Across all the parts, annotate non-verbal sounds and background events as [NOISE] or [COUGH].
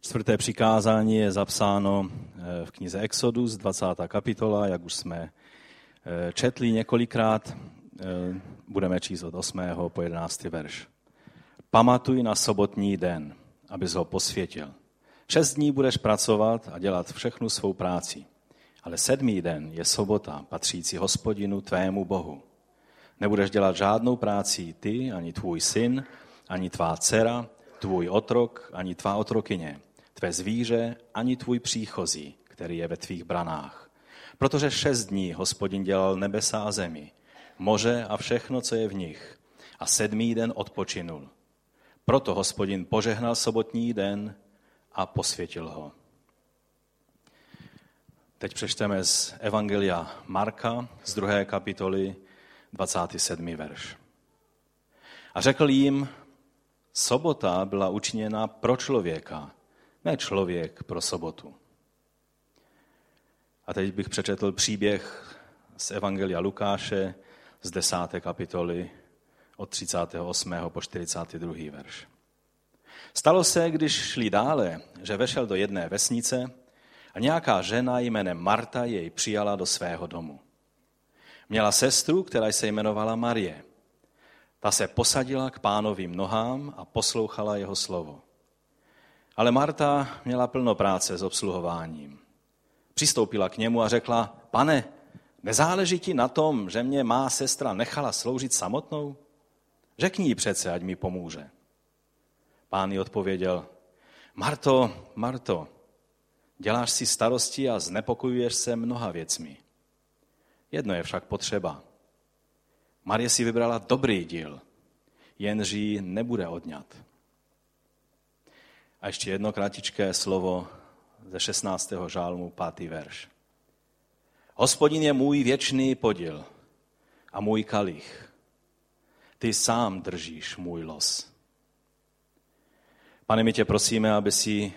Čtvrté přikázání je zapsáno eh, v knize Exodus, 20. kapitola, jak už jsme eh, četli několikrát. Eh, budeme číst od 8. po 11. verš. Pamatuj na sobotní den, abys ho posvětil. Šest dní budeš pracovat a dělat všechnu svou práci. Ale sedmý den je sobota, patřící hospodinu tvému Bohu. Nebudeš dělat žádnou práci ty, ani tvůj syn, ani tvá dcera, tvůj otrok, ani tvá otrokyně, tvé zvíře, ani tvůj příchozí, který je ve tvých branách. Protože šest dní hospodin dělal nebesa a zemi, moře a všechno, co je v nich, a sedmý den odpočinul. Proto hospodin požehnal sobotní den a posvětil ho. Teď přečteme z Evangelia Marka z druhé kapitoly 27. verš. A řekl jim, sobota byla učiněna pro člověka, ne člověk pro sobotu. A teď bych přečetl příběh z Evangelia Lukáše z 10. kapitoly od 38. po 42. verš. Stalo se, když šli dále, že vešel do jedné vesnice a nějaká žena jménem Marta jej přijala do svého domu. Měla sestru, která se jmenovala Marie. Ta se posadila k pánovým nohám a poslouchala jeho slovo. Ale Marta měla plno práce s obsluhováním. Přistoupila k němu a řekla, pane, nezáleží ti na tom, že mě má sestra nechala sloužit samotnou? Řekni jí přece, ať mi pomůže. Pán jí odpověděl, Marto, Marto, děláš si starosti a znepokojuješ se mnoha věcmi. Jedno je však potřeba. Marie si vybrala dobrý díl, jenž ji nebude odňat. A ještě jedno kratičké slovo ze 16. žálmu, pátý verš. Hospodin je můj věčný podíl a můj kalich. Ty sám držíš můj los. Pane, my tě prosíme, aby si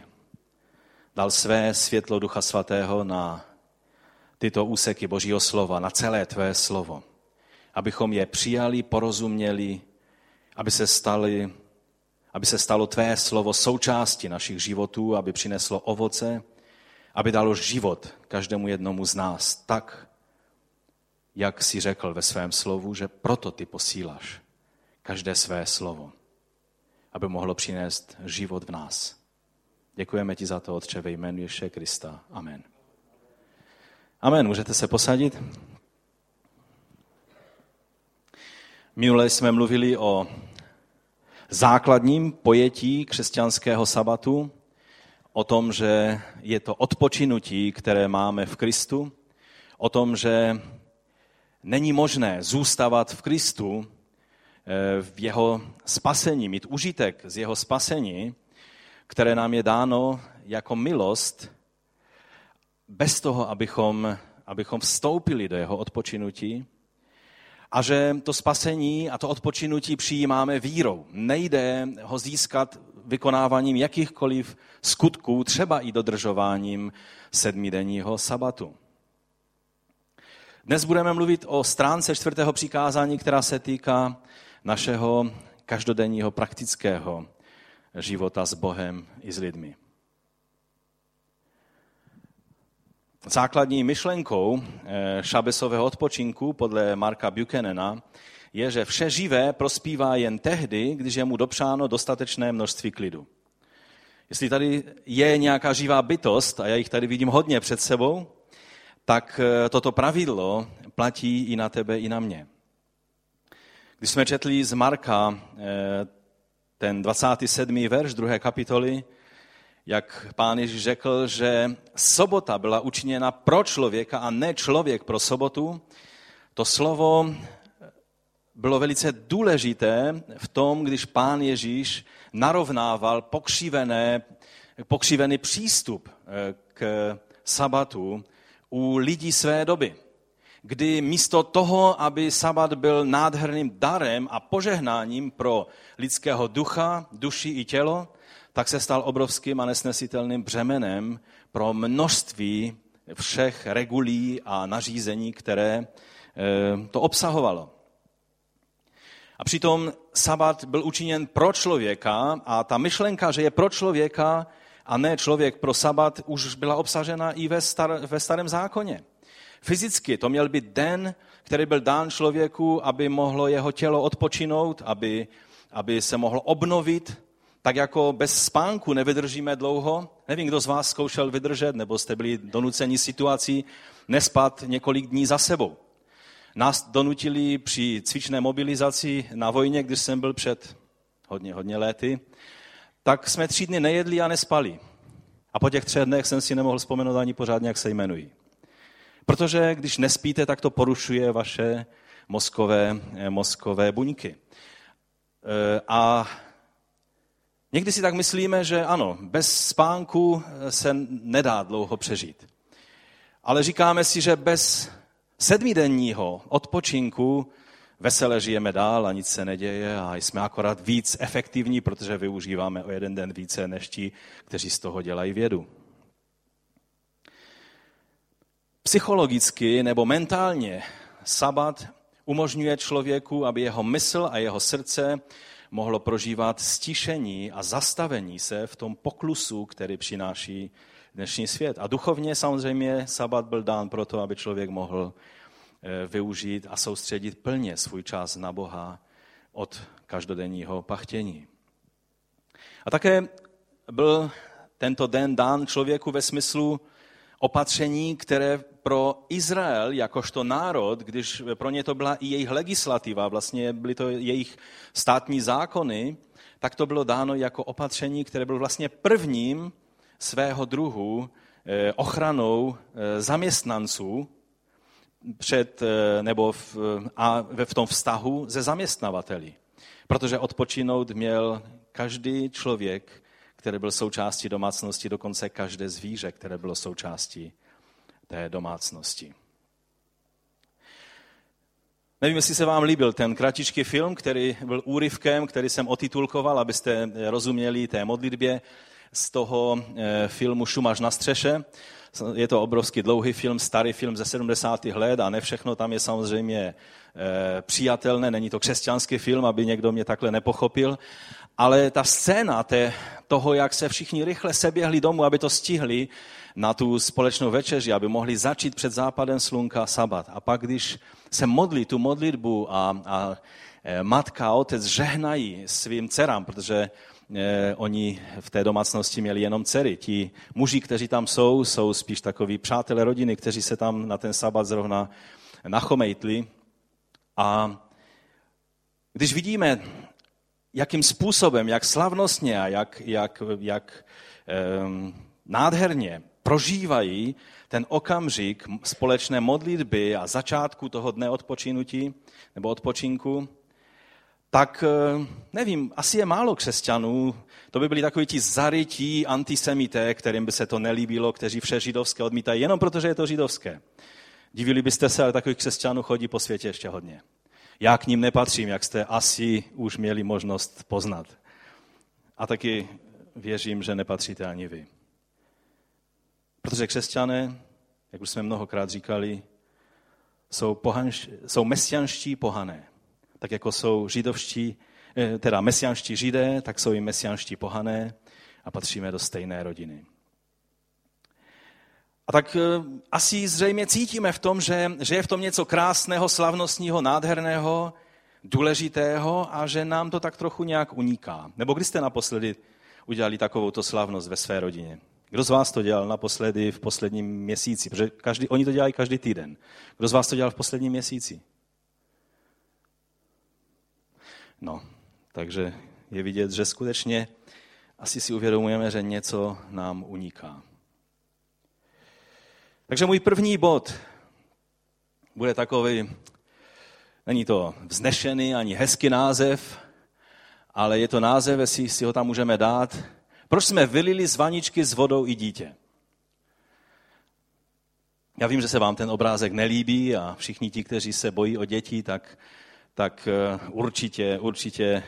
dal své světlo Ducha Svatého na tyto úseky Božího slova, na celé tvé slovo. Abychom je přijali, porozuměli, aby se stali aby se stalo tvé slovo součástí našich životů, aby přineslo ovoce, aby dalo život každému jednomu z nás tak, jak si řekl ve svém slovu, že proto ty posíláš každé své slovo, aby mohlo přinést život v nás. Děkujeme ti za to, Otče, ve jménu Ježíše Krista. Amen. Amen. Můžete se posadit? Minule jsme mluvili o základním pojetí křesťanského sabatu, o tom, že je to odpočinutí, které máme v Kristu, o tom, že není možné zůstávat v Kristu, eh, v jeho spasení, mít užitek z jeho spasení, které nám je dáno jako milost, bez toho, abychom, abychom vstoupili do jeho odpočinutí, a že to spasení a to odpočinutí přijímáme vírou. Nejde ho získat vykonáváním jakýchkoliv skutků, třeba i dodržováním sedmidenního sabatu. Dnes budeme mluvit o stránce čtvrtého přikázání, která se týká našeho každodenního praktického života s Bohem i s lidmi. Základní myšlenkou eh, šabesového odpočinku podle Marka Buchanana je, že vše živé prospívá jen tehdy, když je mu dopřáno dostatečné množství klidu. Jestli tady je nějaká živá bytost, a já jich tady vidím hodně před sebou, tak eh, toto pravidlo platí i na tebe, i na mě. Když jsme četli z Marka eh, ten 27. verš druhé kapitoly, jak pán Ježíš řekl, že sobota byla učiněna pro člověka a ne člověk pro sobotu, to slovo bylo velice důležité v tom, když pán Ježíš narovnával pokřivené, pokřivený přístup eh, k sabatu u lidí své doby. Kdy místo toho, aby sabat byl nádherným darem a požehnáním pro lidského ducha, duši i tělo, tak se stal obrovským a nesnesitelným břemenem pro množství všech regulí a nařízení, které eh, to obsahovalo. A přitom sabat byl učiněn pro člověka a ta myšlenka, že je pro člověka a ne člověk pro sabat už byla obsažena i ve, star, ve starém zákoně. Fyzicky to měl být den, který byl dán člověku, aby mohlo jeho tělo odpočinout, aby, aby se mohlo obnovit, tak jako bez spánku nevydržíme dlouho. Nevím, kdo z vás zkoušel vydržet, nebo jste byli donuceni situací nespat několik dní za sebou. Nás donutili při cvičné mobilizaci na vojně, když jsem byl před hodně, hodně lety, tak jsme tři dny nejedli a nespali. A po těch třech dnech jsem si nemohl vzpomenout ani pořádně, jak se jmenují. Protože když nespíte, tak to porušuje vaše mozkové, eh, mozkové buňky. Eh, a někdy si tak myslíme, že ano, bez spánku eh, se nedá dlouho přežít. Ale říkáme si, že bez sedmidenního odpočinku vesele žijeme dál a nic se neděje a jsme akorát víc efektivní, protože využíváme o jeden den více než ti, kteří z toho dělají vědu. Psychologicky nebo mentálně sabat umožňuje člověku, aby jeho mysl a jeho srdce mohlo prožívat stišení a zastavení se v tom poklusu, který přináší dnešní svět. A duchovně samozřejmě sabat byl dán proto, aby člověk mohl eh, využít a soustředit plně svůj čas na Boha od každodenního pachtění. A také byl tento den dán člověku ve smyslu opatření, které pro Izrael jakožto národ, když pro ně to byla i jejich legislativa, vlastně byly to jejich státní zákony, tak to bylo dáno jako opatření, které bylo vlastně prvním svého druhu eh, ochranou eh, zaměstnanců před, eh, nebo v, a v tom vztahu ze zaměstnavateli. Protože odpočinout měl každý člověk, který byl součástí domácnosti, dokonce každé zvíře, které bylo součástí té domácnosti. Nevím, jestli se vám líbil ten kratičký film, který byl úryvkem, který jsem otitulkoval, abyste rozuměli té modlitbě z toho eh, filmu Šumaš na střeše. Je to obrovský dlouhý film, starý film ze 70. let a ne všechno tam je samozřejmě eh, přijatelné, není to křesťanský film, aby někdo mě takhle nepochopil, ale ta scéna té, toho, jak se všichni rychle seběhli domů, aby to stihli na tu společnou večeři, aby mohli začít před západem slunka sabat. A pak, když se modlí tu modlitbu a, a eh, matka a otec žehnají svým dcerám, protože oni v té domácnosti měli jenom dcery. Ti muži, kteří tam jsou, jsou spíš takový přátelé rodiny, kteří se tam na ten sabat zrovna nachomejtli. A když vidíme, jakým způsobem, jak slavnostně a jak, jak, jak um, nádherně prožívají ten okamžik společné modlitby a začátku toho dne odpočinutí nebo odpočinku, tak eh, nevím, asi je málo křesťanů, to by byli takoví ti zarytí antisemité, kterým by se to nelíbilo, kteří vše židovské odmítají, jenom protože je to židovské. Divili byste se, ale takových křesťanů chodí po světě ještě hodně. Já k ním nepatřím, jak jste asi už měli možnost poznat. A taky věřím, že nepatříte ani vy. Protože křesťané, jak už jsme mnohokrát říkali, jsou, pohanš, jsou mesianští pohané tak jako jsou židovští, eh, teda mesianští židé, tak jsou i mesianští pohané a patříme do stejné rodiny. A tak eh, asi zřejmě cítíme v tom, že, že je v tom něco krásného, slavnostního, nádherného, důležitého a že nám to tak trochu nějak uniká. Nebo kdy jste naposledy udělali takovou to slavnost ve své rodině? Kdo z vás to dělal naposledy v posledním měsíci? Protože každý, oni to dělají každý týden. Kdo z vás to dělal v posledním měsíci? No, takže je vidět, že skutečně asi si uvědomujeme, že něco nám uniká. Takže můj první bod bude takový, není to vznešený ani hezký název, ale je to název, jestli si ho tam můžeme dát. Proč jsme vylili z vaničky s vodou i dítě? Já vím, že se vám ten obrázek nelíbí a všichni ti, kteří se bojí o děti, tak tak eh, určitě, určitě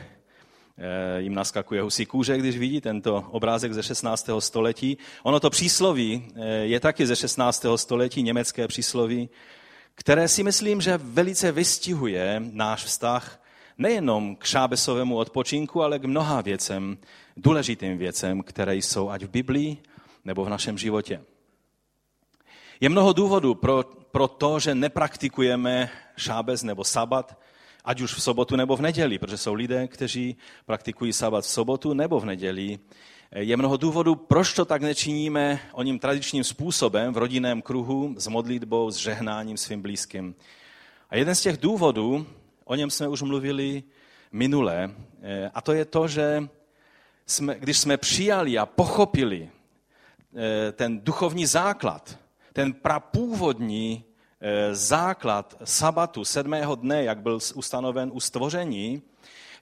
eh, jim naskakuje husí kůže, když vidí tento obrázek ze 16. století. Ono to přísloví eh, je taky ze 16. století, německé přísloví, které si myslím, že velice vystihuje náš vztah nejenom k šábesovému odpočinku, ale k mnoha věcem, důležitým věcem, které jsou ať v Biblii nebo v našem životě. Je mnoho důvodů pro, pro to, že nepraktikujeme šábes nebo sabat, ať už v sobotu nebo v neděli, protože jsou lidé, kteří praktikují sabat v sobotu nebo v neděli. Je mnoho důvodů, proč to tak nečiníme o ním tradičním způsobem v rodinném kruhu, s modlitbou, s žehnáním svým blízkým. A jeden z těch důvodů, o něm jsme už mluvili minule, eh, a to je to, že jsme, když jsme přijali a pochopili eh, ten duchovní základ, ten prapůvodní základ sabatu sedmého dne, jak byl ustanoven u stvoření,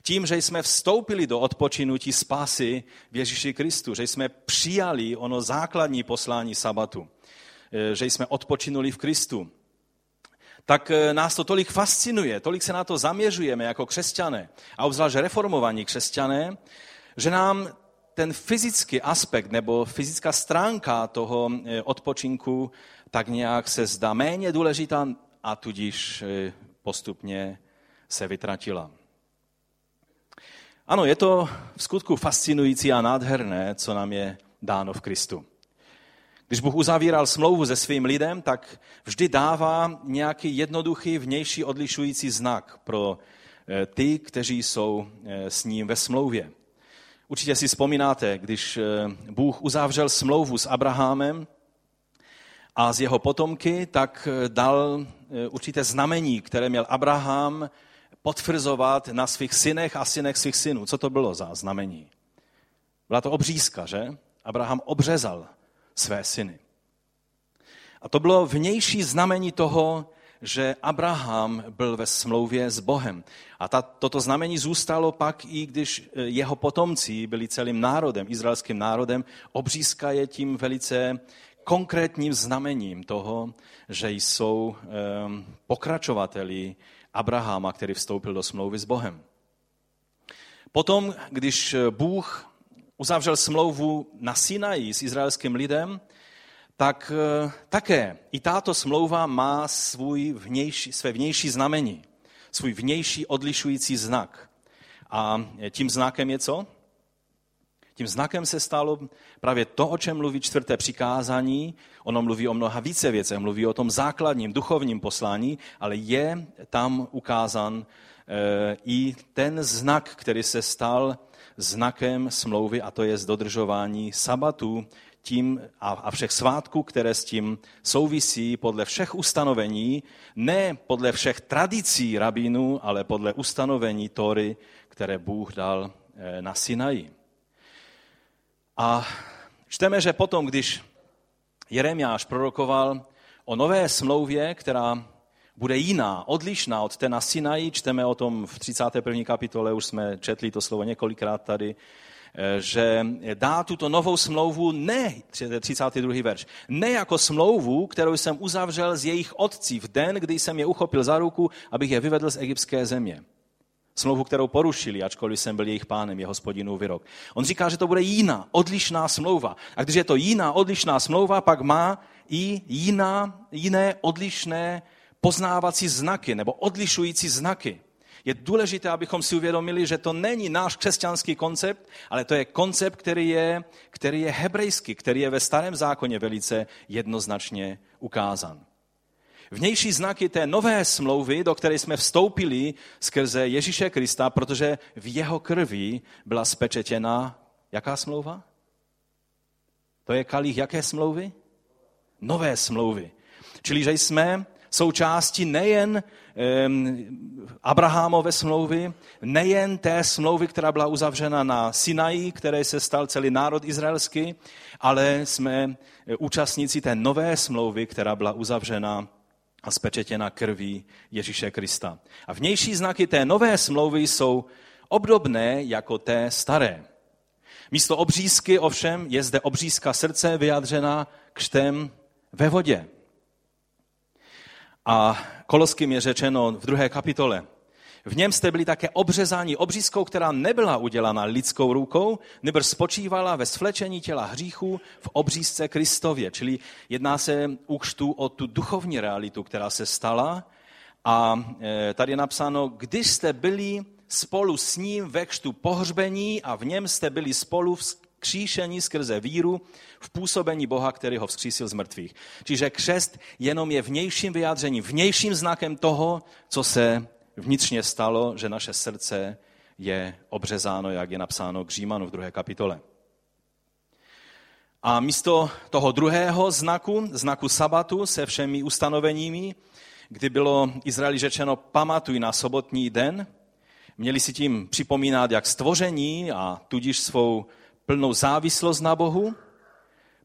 tím, že jsme vstoupili do odpočinutí spásy v Ježíši Kristu, že jsme přijali ono základní poslání sabatu, že jsme odpočinuli v Kristu, tak eh, nás to tolik fascinuje, tolik se na to zaměřujeme jako křesťané, a obzvlášť reformovaní křesťané, že nám ten fyzický aspekt nebo fyzická stránka toho eh, odpočinku tak nějak se zdá méně důležitá a tudíž eh, postupně se vytratila. Ano, je to v skutku fascinující a nádherné, co nám je dáno v Kristu. Když Bůh uzavíral smlouvu se svým lidem, tak vždy dává nějaký jednoduchý vnější odlišující znak pro eh, ty, kteří jsou eh, s ním ve smlouvě. Určitě si vzpomínáte, když Bůh uzavřel smlouvu s Abrahamem a z jeho potomky, tak dal určité znamení, které měl Abraham potvrzovat na svých synech a synech svých synů. Co to bylo za znamení? Byla to obřízka, že? Abraham obřezal své syny. A to bylo vnější znamení toho, že Abraham byl ve smlouvě s Bohem. A ta, toto znamení zůstalo pak, i když e, jeho potomci byli celým národem, izraelským národem. Obřízka je tím velice konkrétním znamením toho, že jsou um, pokračovateli Abrahama, který vstoupil do smlouvy s Bohem. Potom, když Bůh uzavřel smlouvu na Sinaji s izraelským lidem, tak eh, také i tato smlouva má svůj vnější, své vnější znamení, svůj vnější odlišující znak. A tím znakem je co? Tím znakem se stalo právě to, o čem mluví čtvrté přikázání. Ono mluví o mnoha více věcech, mluví o tom základním duchovním poslání, ale je tam ukázán e, i ten znak, který se stal znakem smlouvy, a to je dodržování sabatu tím a, a všech svátků, které s tím souvisí podle všech ustanovení, ne podle všech tradicí rabínů, ale podle ustanovení Tory, které Bůh dal eh, na Sinaji. A čteme, že potom, když Jeremiáš prorokoval o nové smlouvě, která bude jiná, odlišná od té na Sinaji. Čteme o tom v 31. kapitole, už jsme četli to slovo několikrát tady, eh, že dá tuto novou smlouvu ne, 32. verš, ne jako smlouvu, kterou jsem uzavřel z jejich otcí v den, kdy jsem je uchopil za ruku, abych je vyvedl z egyptské země. Smlouvu, kterou porušili, ačkoliv jsem byl jejich pánem, je hospodinův vyrok. On říká, že to bude jiná, odlišná smlouva. A když je to jiná, odlišná smlouva, pak má i jiná, jiné odlišné poznávací znaky nebo odlišující znaky. Je důležité, abychom si uvědomili, že to není náš křesťanský koncept, ale to je koncept, který je, který je hebrejský, který je ve starém zákoně velice jednoznačně ukázan. Vnější znaky té nové smlouvy, do které jsme vstoupili skrze Ježíše Krista, protože v jeho krvi byla spečetěna jaká smlouva? To je kalich jaké smlouvy? Nové smlouvy. Čili, že jsme součástí nejen Abrahamové smlouvy, nejen té smlouvy, která byla uzavřena na Sinaji, které se stal celý národ izraelský, ale jsme účastníci té nové smlouvy, která byla uzavřena a spečetěna krví Ježíše Krista. A vnější znaky té nové smlouvy jsou obdobné jako té staré. Místo obřízky ovšem je zde obřízka srdce vyjádřena křtem ve vodě. A Koloským je řečeno v druhé kapitole. V něm jste byli také obřezáni obřízkou, která nebyla udělána lidskou rukou, nebo spočívala ve svlečení těla hříchu v obřízce Kristově. Čili jedná se úkštu o tu duchovní realitu, která se stala. A e, tady je napsáno, když jste byli spolu s ním ve křtu pohřbení a v něm jste byli spolu vzkříšení skrze víru v působení Boha, který ho vzkřísil z mrtvých. Čiže křest jenom je vnějším vyjádřením, vnějším znakem toho, co se vnitřně stalo, že naše srdce je obřezáno, jak je napsáno k Římanu v druhé kapitole. A místo toho druhého znaku, znaku sabatu se všemi ustanoveními, kdy bylo Izraeli řečeno pamatuj na sobotní den, měli si tím připomínat jak stvoření a tudíž svou plnou závislost na Bohu,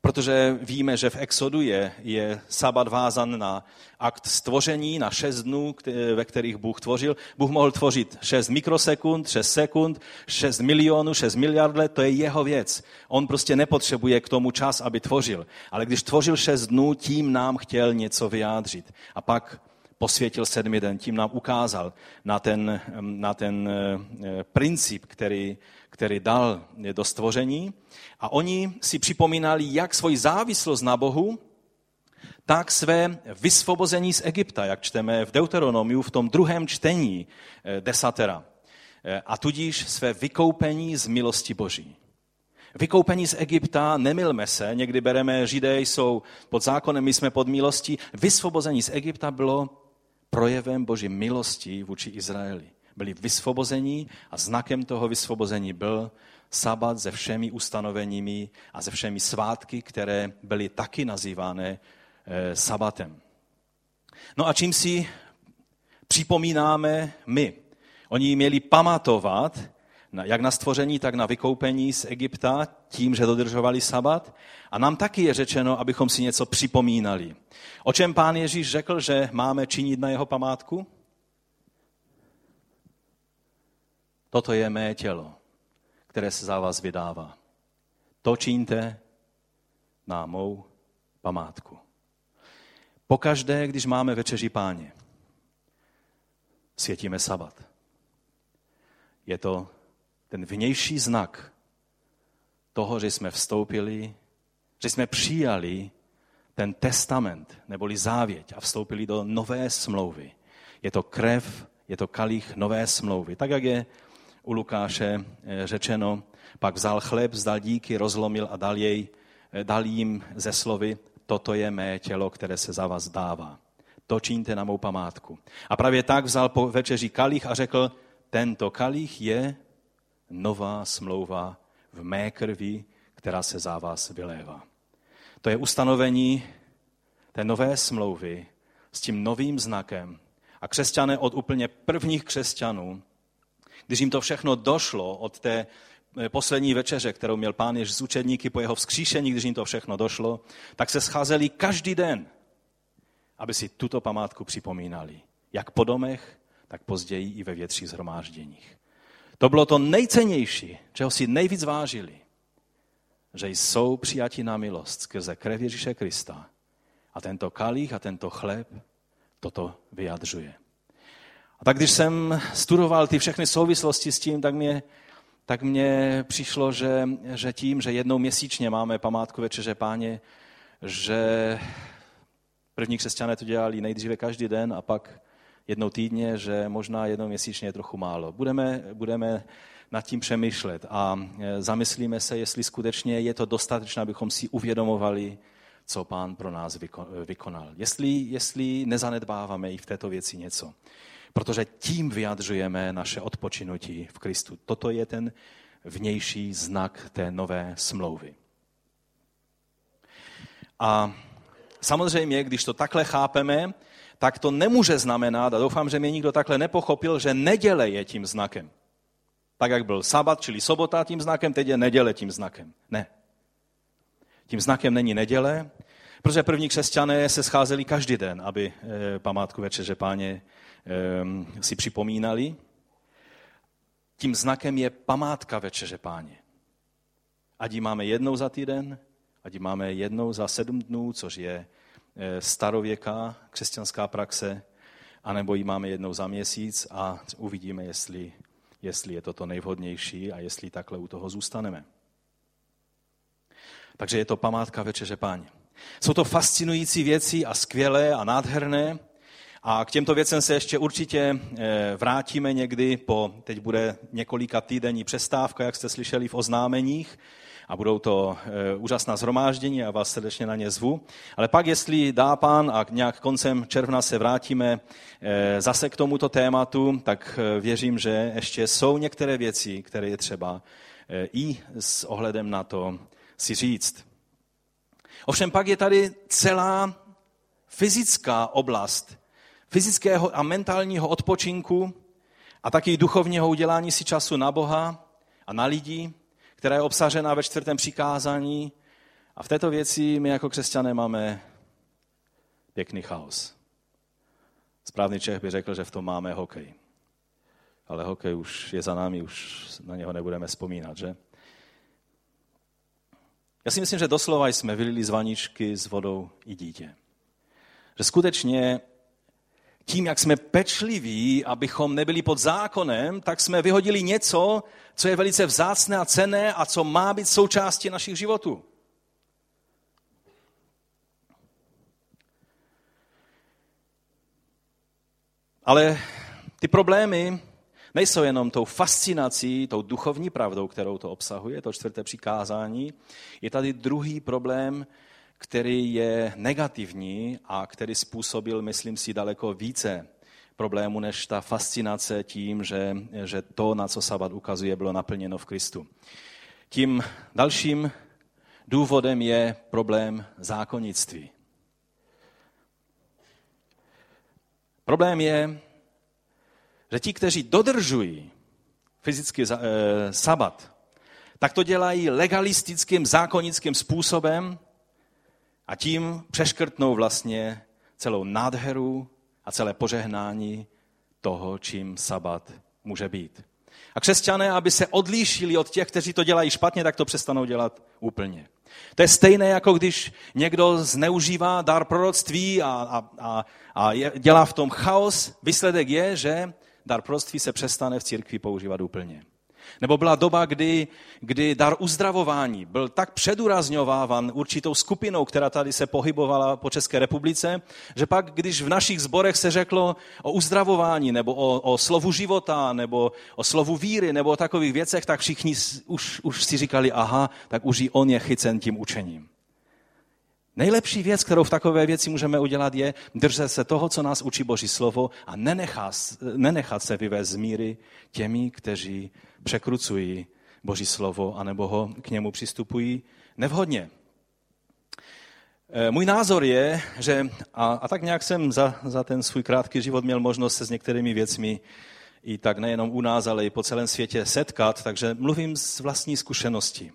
protože víme, že v Exodu je, je sabat vázan na akt stvoření, na šest dnů, ve kterých Bůh tvořil. Bůh mohl tvořit šest mikrosekund, šest sekund, šest milionů, šest miliard let, to je jeho věc. On prostě nepotřebuje k tomu čas, aby tvořil. Ale když tvořil šest dnů, tím nám chtěl něco vyjádřit. A pak posvětil sedmi den, tím nám ukázal na ten, na ten eh, princip, který, který dal do stvoření. A oni si připomínali jak svoji závislost na Bohu, tak své vysvobození z Egypta, jak čteme v Deuteronomiu v tom druhém čtení eh, desatera. Eh, a tudíž své vykoupení z milosti Boží. Vykoupení z Egypta, nemilme se, někdy bereme, židé jsou pod zákonem, my jsme pod milostí. Vysvobození z Egypta bylo projevem Boží milosti vůči Izraeli. Byli vysvobození a znakem toho vysvobození byl sabat se všemi ustanoveními a se všemi svátky, které byly taky nazývané eh, sabatem. No a čím si připomínáme my? Oni měli pamatovat, jak na stvoření, tak na vykoupení z Egypta, tím, že dodržovali sabat. A nám taky je řečeno, abychom si něco připomínali. O čem pán Ježíš řekl, že máme činit na jeho památku? Toto je mé tělo, které se za vás vydává. To čiňte na mou památku. Pokaždé, když máme večeři páně, světíme sabat. Je to ten vnější znak toho, že jsme vstoupili, že jsme přijali ten testament, neboli závěť a vstoupili do nové smlouvy. Je to krev, je to kalich nové smlouvy. Tak, jak je u Lukáše eh, řečeno, pak vzal chleb, vzdal díky, rozlomil a dal, jej, eh, dal jim ze slovy, toto je mé tělo, které se za vás dává. To čiňte na mou památku. A právě tak vzal po večeři kalich a řekl, tento kalich je nová smlouva v mé krvi, která se za vás vylévá. To je ustanovení té nové smlouvy s tím novým znakem. A křesťané od úplně prvních křesťanů, když jim to všechno došlo od té eh, poslední večeře, kterou měl pán Jež z učedníky po jeho vzkříšení, když jim to všechno došlo, tak se scházeli každý den, aby si tuto památku připomínali. Jak po domech, tak později i ve větších zhromážděních. To bylo to nejcennější, čeho si nejvíc vážili že jsou přijati na milost skrze krev Ježíše Krista. A tento kalich a tento chléb toto vyjadřuje. A tak když jsem studoval ty všechny souvislosti s tím, tak mě, tak mě přišlo, že, že tím, že jednou měsíčně máme památku Večeře Páně, že první křesťané to dělali nejdříve každý den a pak jednou týdně, že možná jednou měsíčně je trochu málo. Budeme, budeme nad tím přemýšlet a e, zamyslíme se, jestli skutečně je to dostatečné, abychom si uvědomovali, co pán pro nás vykonal. Jestli, jestli nezanedbáváme i v této věci něco. Protože tím vyjadřujeme naše odpočinutí v Kristu. Toto je ten vnější znak té nové smlouvy. A samozřejmě, když to takhle chápeme, tak to nemůže znamenat, a doufám, že mě nikdo takhle nepochopil, že neděle je tím znakem. Tak jak byl sabat, čili sobota tím znakem, teď je neděle tím znakem. Ne. Tím znakem není neděle, protože první křesťané se scházeli každý den, aby e, památku Večeře Páně si připomínali. Tím znakem je památka Večeře Páně. Ať ji máme jednou za týden, ať ji máme jednou za sedm dnů, což je e, starověká křesťanská praxe, anebo ji máme jednou za měsíc a uvidíme, jestli jestli je to to nejvhodnější a jestli takhle u toho zůstaneme. Takže je to památka Večeře Páně. Jsou to fascinující věci a skvělé a nádherné, A k těmto věcem se ještě určitě vrátíme někdy, po, teď bude několika týdenní přestávka, jak jste slyšeli v oznámeních, a budou to e, úžasná zhromáždění a vás srdečně na ně zvu. Ale pak, jestli dá pán a nějak koncem června se vrátíme e, zase k tomuto tématu, tak věřím, že ještě jsou některé věci, které je třeba i s ohledem na to si říct. Ovšem pak je tady celá fyzická oblast fyzického a mentálního odpočinku a taky duchovního udělání si času na Boha a na lidi, která je obsažena ve čtvrtém přikázání. A v této věci my jako křesťané máme pěkný chaos. Správný Čech by řekl, že v tom máme hokej. Ale hokej už je za námi, už na něho nebudeme vzpomínat, že? Já si myslím, že doslova jsme vylili z vaničky s vodou i dítě. Že skutečně tím, jak jsme pečliví, abychom nebyli pod zákonem, tak jsme vyhodili něco, co je velice vzácné a cené a co má být součástí našich životů. Ale ty problémy nejsou jenom tou fascinací, tou duchovní pravdou, kterou to obsahuje, to čtvrté přikázání. Je tady druhý problém, který je negativní a který způsobil, myslím si, daleko více problému než ta fascinace tím, že, že to, na co sabat ukazuje, bylo naplněno v Kristu. Tím dalším důvodem je problém zákonnictví. Problém je, že ti, kteří dodržují fyzický e, sabat, tak to dělají legalistickým, zákonickým způsobem a tím přeškrtnou vlastně celou nádheru a celé požehnání toho, čím sabat může být. A křesťané, aby se odlíšili od těch, kteří to dělají špatně, tak to přestanou dělat úplně. To je stejné, jako když někdo zneužívá dar proroctví a, a, a, a dělá v tom chaos. Výsledek je, že dar proroctví se přestane v církvi používat úplně. Nebo byla doba, kdy, kdy dar uzdravování byl tak předurazňován určitou skupinou, která tady se pohybovala po České republice, že pak, když v našich zborech se řeklo o uzdravování, nebo o, o slovu života, nebo o slovu víry, nebo o takových věcech, tak všichni už, už si říkali, aha, tak už i on je chycen tím učením. Nejlepší věc, kterou v takové věci můžeme udělat, je držet se toho, co nás učí Boží slovo a nenechat, nenechat se vyvést z míry těmi, kteří překrucují Boží slovo anebo ho k němu přistupují nevhodně. E, můj názor je, že, a, a tak nějak jsem za, za ten svůj krátký život měl možnost se s některými věcmi i tak nejenom u nás, ale i po celém světě setkat, takže mluvím z vlastní zkušenosti.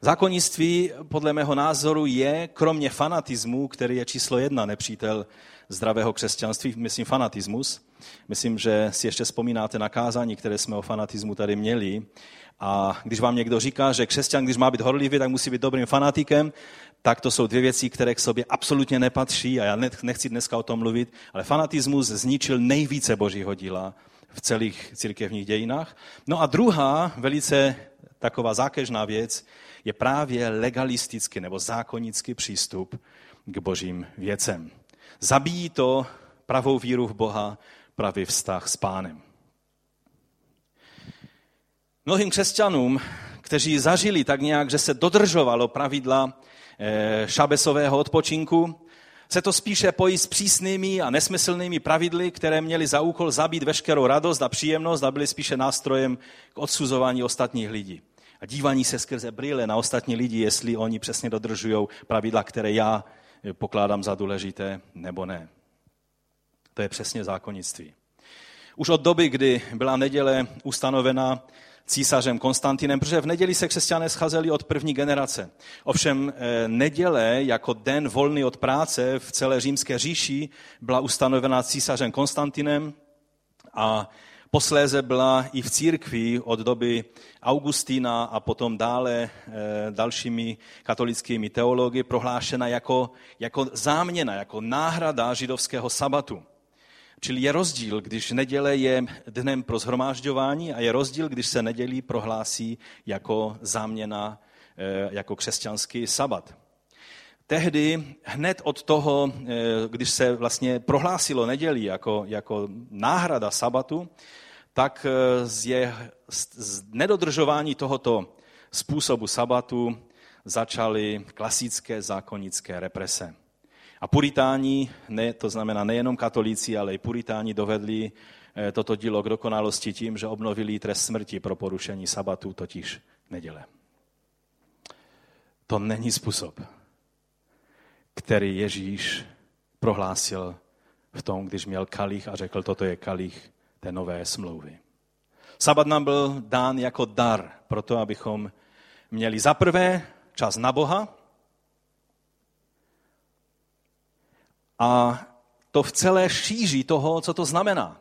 Zákonnictví podle mého názoru je, kromě fanatismu, který je číslo jedna nepřítel zdravého křesťanství, myslím fanatismus. Myslím, že si ještě vzpomínáte na kázání, které jsme o fanatismu tady měli. A když vám někdo říká, že křesťan, když má být horlivý, tak musí být dobrým fanatikem, tak to jsou dvě věci, které k sobě absolutně nepatří a já nechci dneska o tom mluvit, ale fanatismus zničil nejvíce božího díla v celých církevních dějinách. No a druhá, velice taková zákežná věc, je právě legalistický nebo zákonický přístup k božím věcem. Zabíjí to pravou víru v Boha, pravý vztah s pánem. Mnohým křesťanům, kteří zažili tak nějak, že se dodržovalo pravidla eh, šabesového odpočinku, se to spíše pojí s přísnými a nesmyslnými pravidly, které měly za úkol zabít veškerou radost a příjemnost a byly spíše nástrojem k odsuzování ostatních lidí a dívání se skrze brýle na ostatní lidi, jestli oni přesně dodržují pravidla, které já eh, pokládám za důležité nebo ne. To je přesně zákonnictví. Už od doby, kdy byla neděle ustanovena císařem Konstantinem, protože v neděli se křesťané scházeli od první generace. Ovšem eh, neděle jako den volný od práce v celé římské říši byla ustanovena císařem Konstantinem a Posléze byla i v církvi od doby Augustína a potom dále eh, dalšími katolickými teology prohlášena jako, jako záměna, jako náhrada židovského sabatu. Čili je rozdíl, když neděle je dnem pro zhromážďování a je rozdíl, když se nedělí prohlásí jako záměna, eh, jako křesťanský sabat. tehdy hned od toho, eh, když se vlastně prohlásilo nedělí jako, jako náhrada sabatu, tak eh, je, z nedodržování tohoto způsobu sabatu začaly klasické zákonické represe. A puritáni, ne, to znamená nejenom katolíci, ale i puritáni dovedli eh, toto dílo k dokonalosti tím, že obnovili trest smrti pro porušení sabatu, totiž neděle. To není způsob, který Ježíš prohlásil v tom, když měl kalich a řekl, toto je kalich té nové smlouvy. Sabat nám byl dán jako dar, proto abychom měli za prvé čas na Boha a to v celé šíři toho, co to znamená.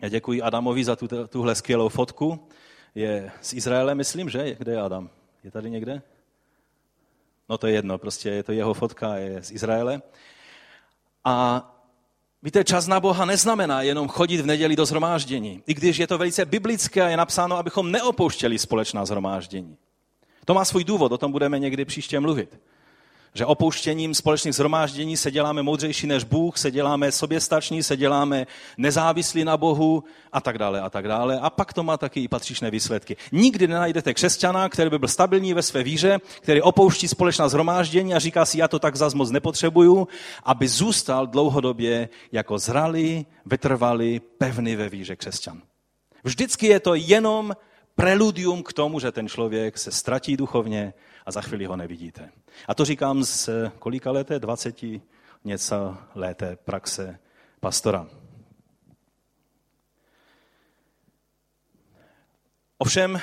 Já děkuji Adamovi za tuhle skvělou fotku. Je z Izraele, myslím, že? Kde je Adam? Je tady někde? No to je jedno, prostě je to jeho fotka, je z Izraele. A víte, čas na Boha neznamená jenom chodit v neděli do zhromáždění. I když je to velice biblické a je napsáno, abychom neopouštěli společná zhromáždění. To má svůj důvod, o tom budeme někdy příště mluvit. Že opouštěním společných zhromáždění se děláme moudřejší než Bůh, se děláme soběstační, se děláme nezávislí na Bohu a tak dále a tak dále. A pak to má taky i patřičné výsledky. Nikdy nenajdete křesťana, který by byl stabilní ve své víře, který opouští společná zhromáždění a říká si, já to tak zas moc nepotřebuju, aby zůstal dlouhodobě jako zralý, vytrvalý, pevný ve víře křesťan. Vždycky je to jenom preludium k tomu, že ten člověk se ztratí duchovně a za chvíli ho nevidíte. A to říkám z kolika leté? 20 něco leté praxe pastora. Ovšem,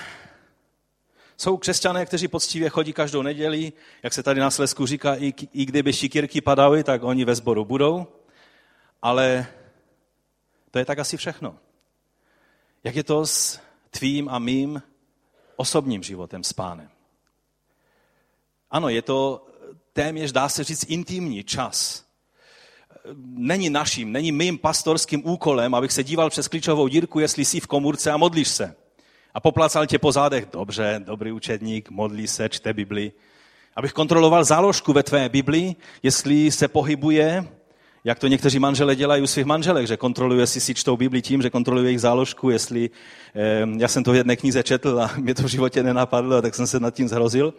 jsou křesťané, kteří poctivě chodí každou neděli, jak se tady na Slesku říká, i, i kdyby šikírky padaly, tak oni ve sboru budou, ale to je tak asi všechno. Jak je to s tvým a mým osobním životem s pánem? Ano, je to téměř, dá se říct, intimní čas. Není naším, není mým pastorským úkolem, abych se díval přes klíčovou dírku, jestli jsi v komůrce a modlíš se. A poplacal tě po zádech, dobře, dobrý učedník, modlí se, čte Bibli. Abych kontroloval záložku ve tvé Bibli, jestli se pohybuje, jak to někteří manžele dělají u svých manželek, že kontrolují, jestli si čtou Bibli tím, že kontrolují jejich záložku, jestli, já jsem to v jedné knize četl a [LAUGHS] mě to v životě nenapadlo, tak jsem se nad tím zhrozil.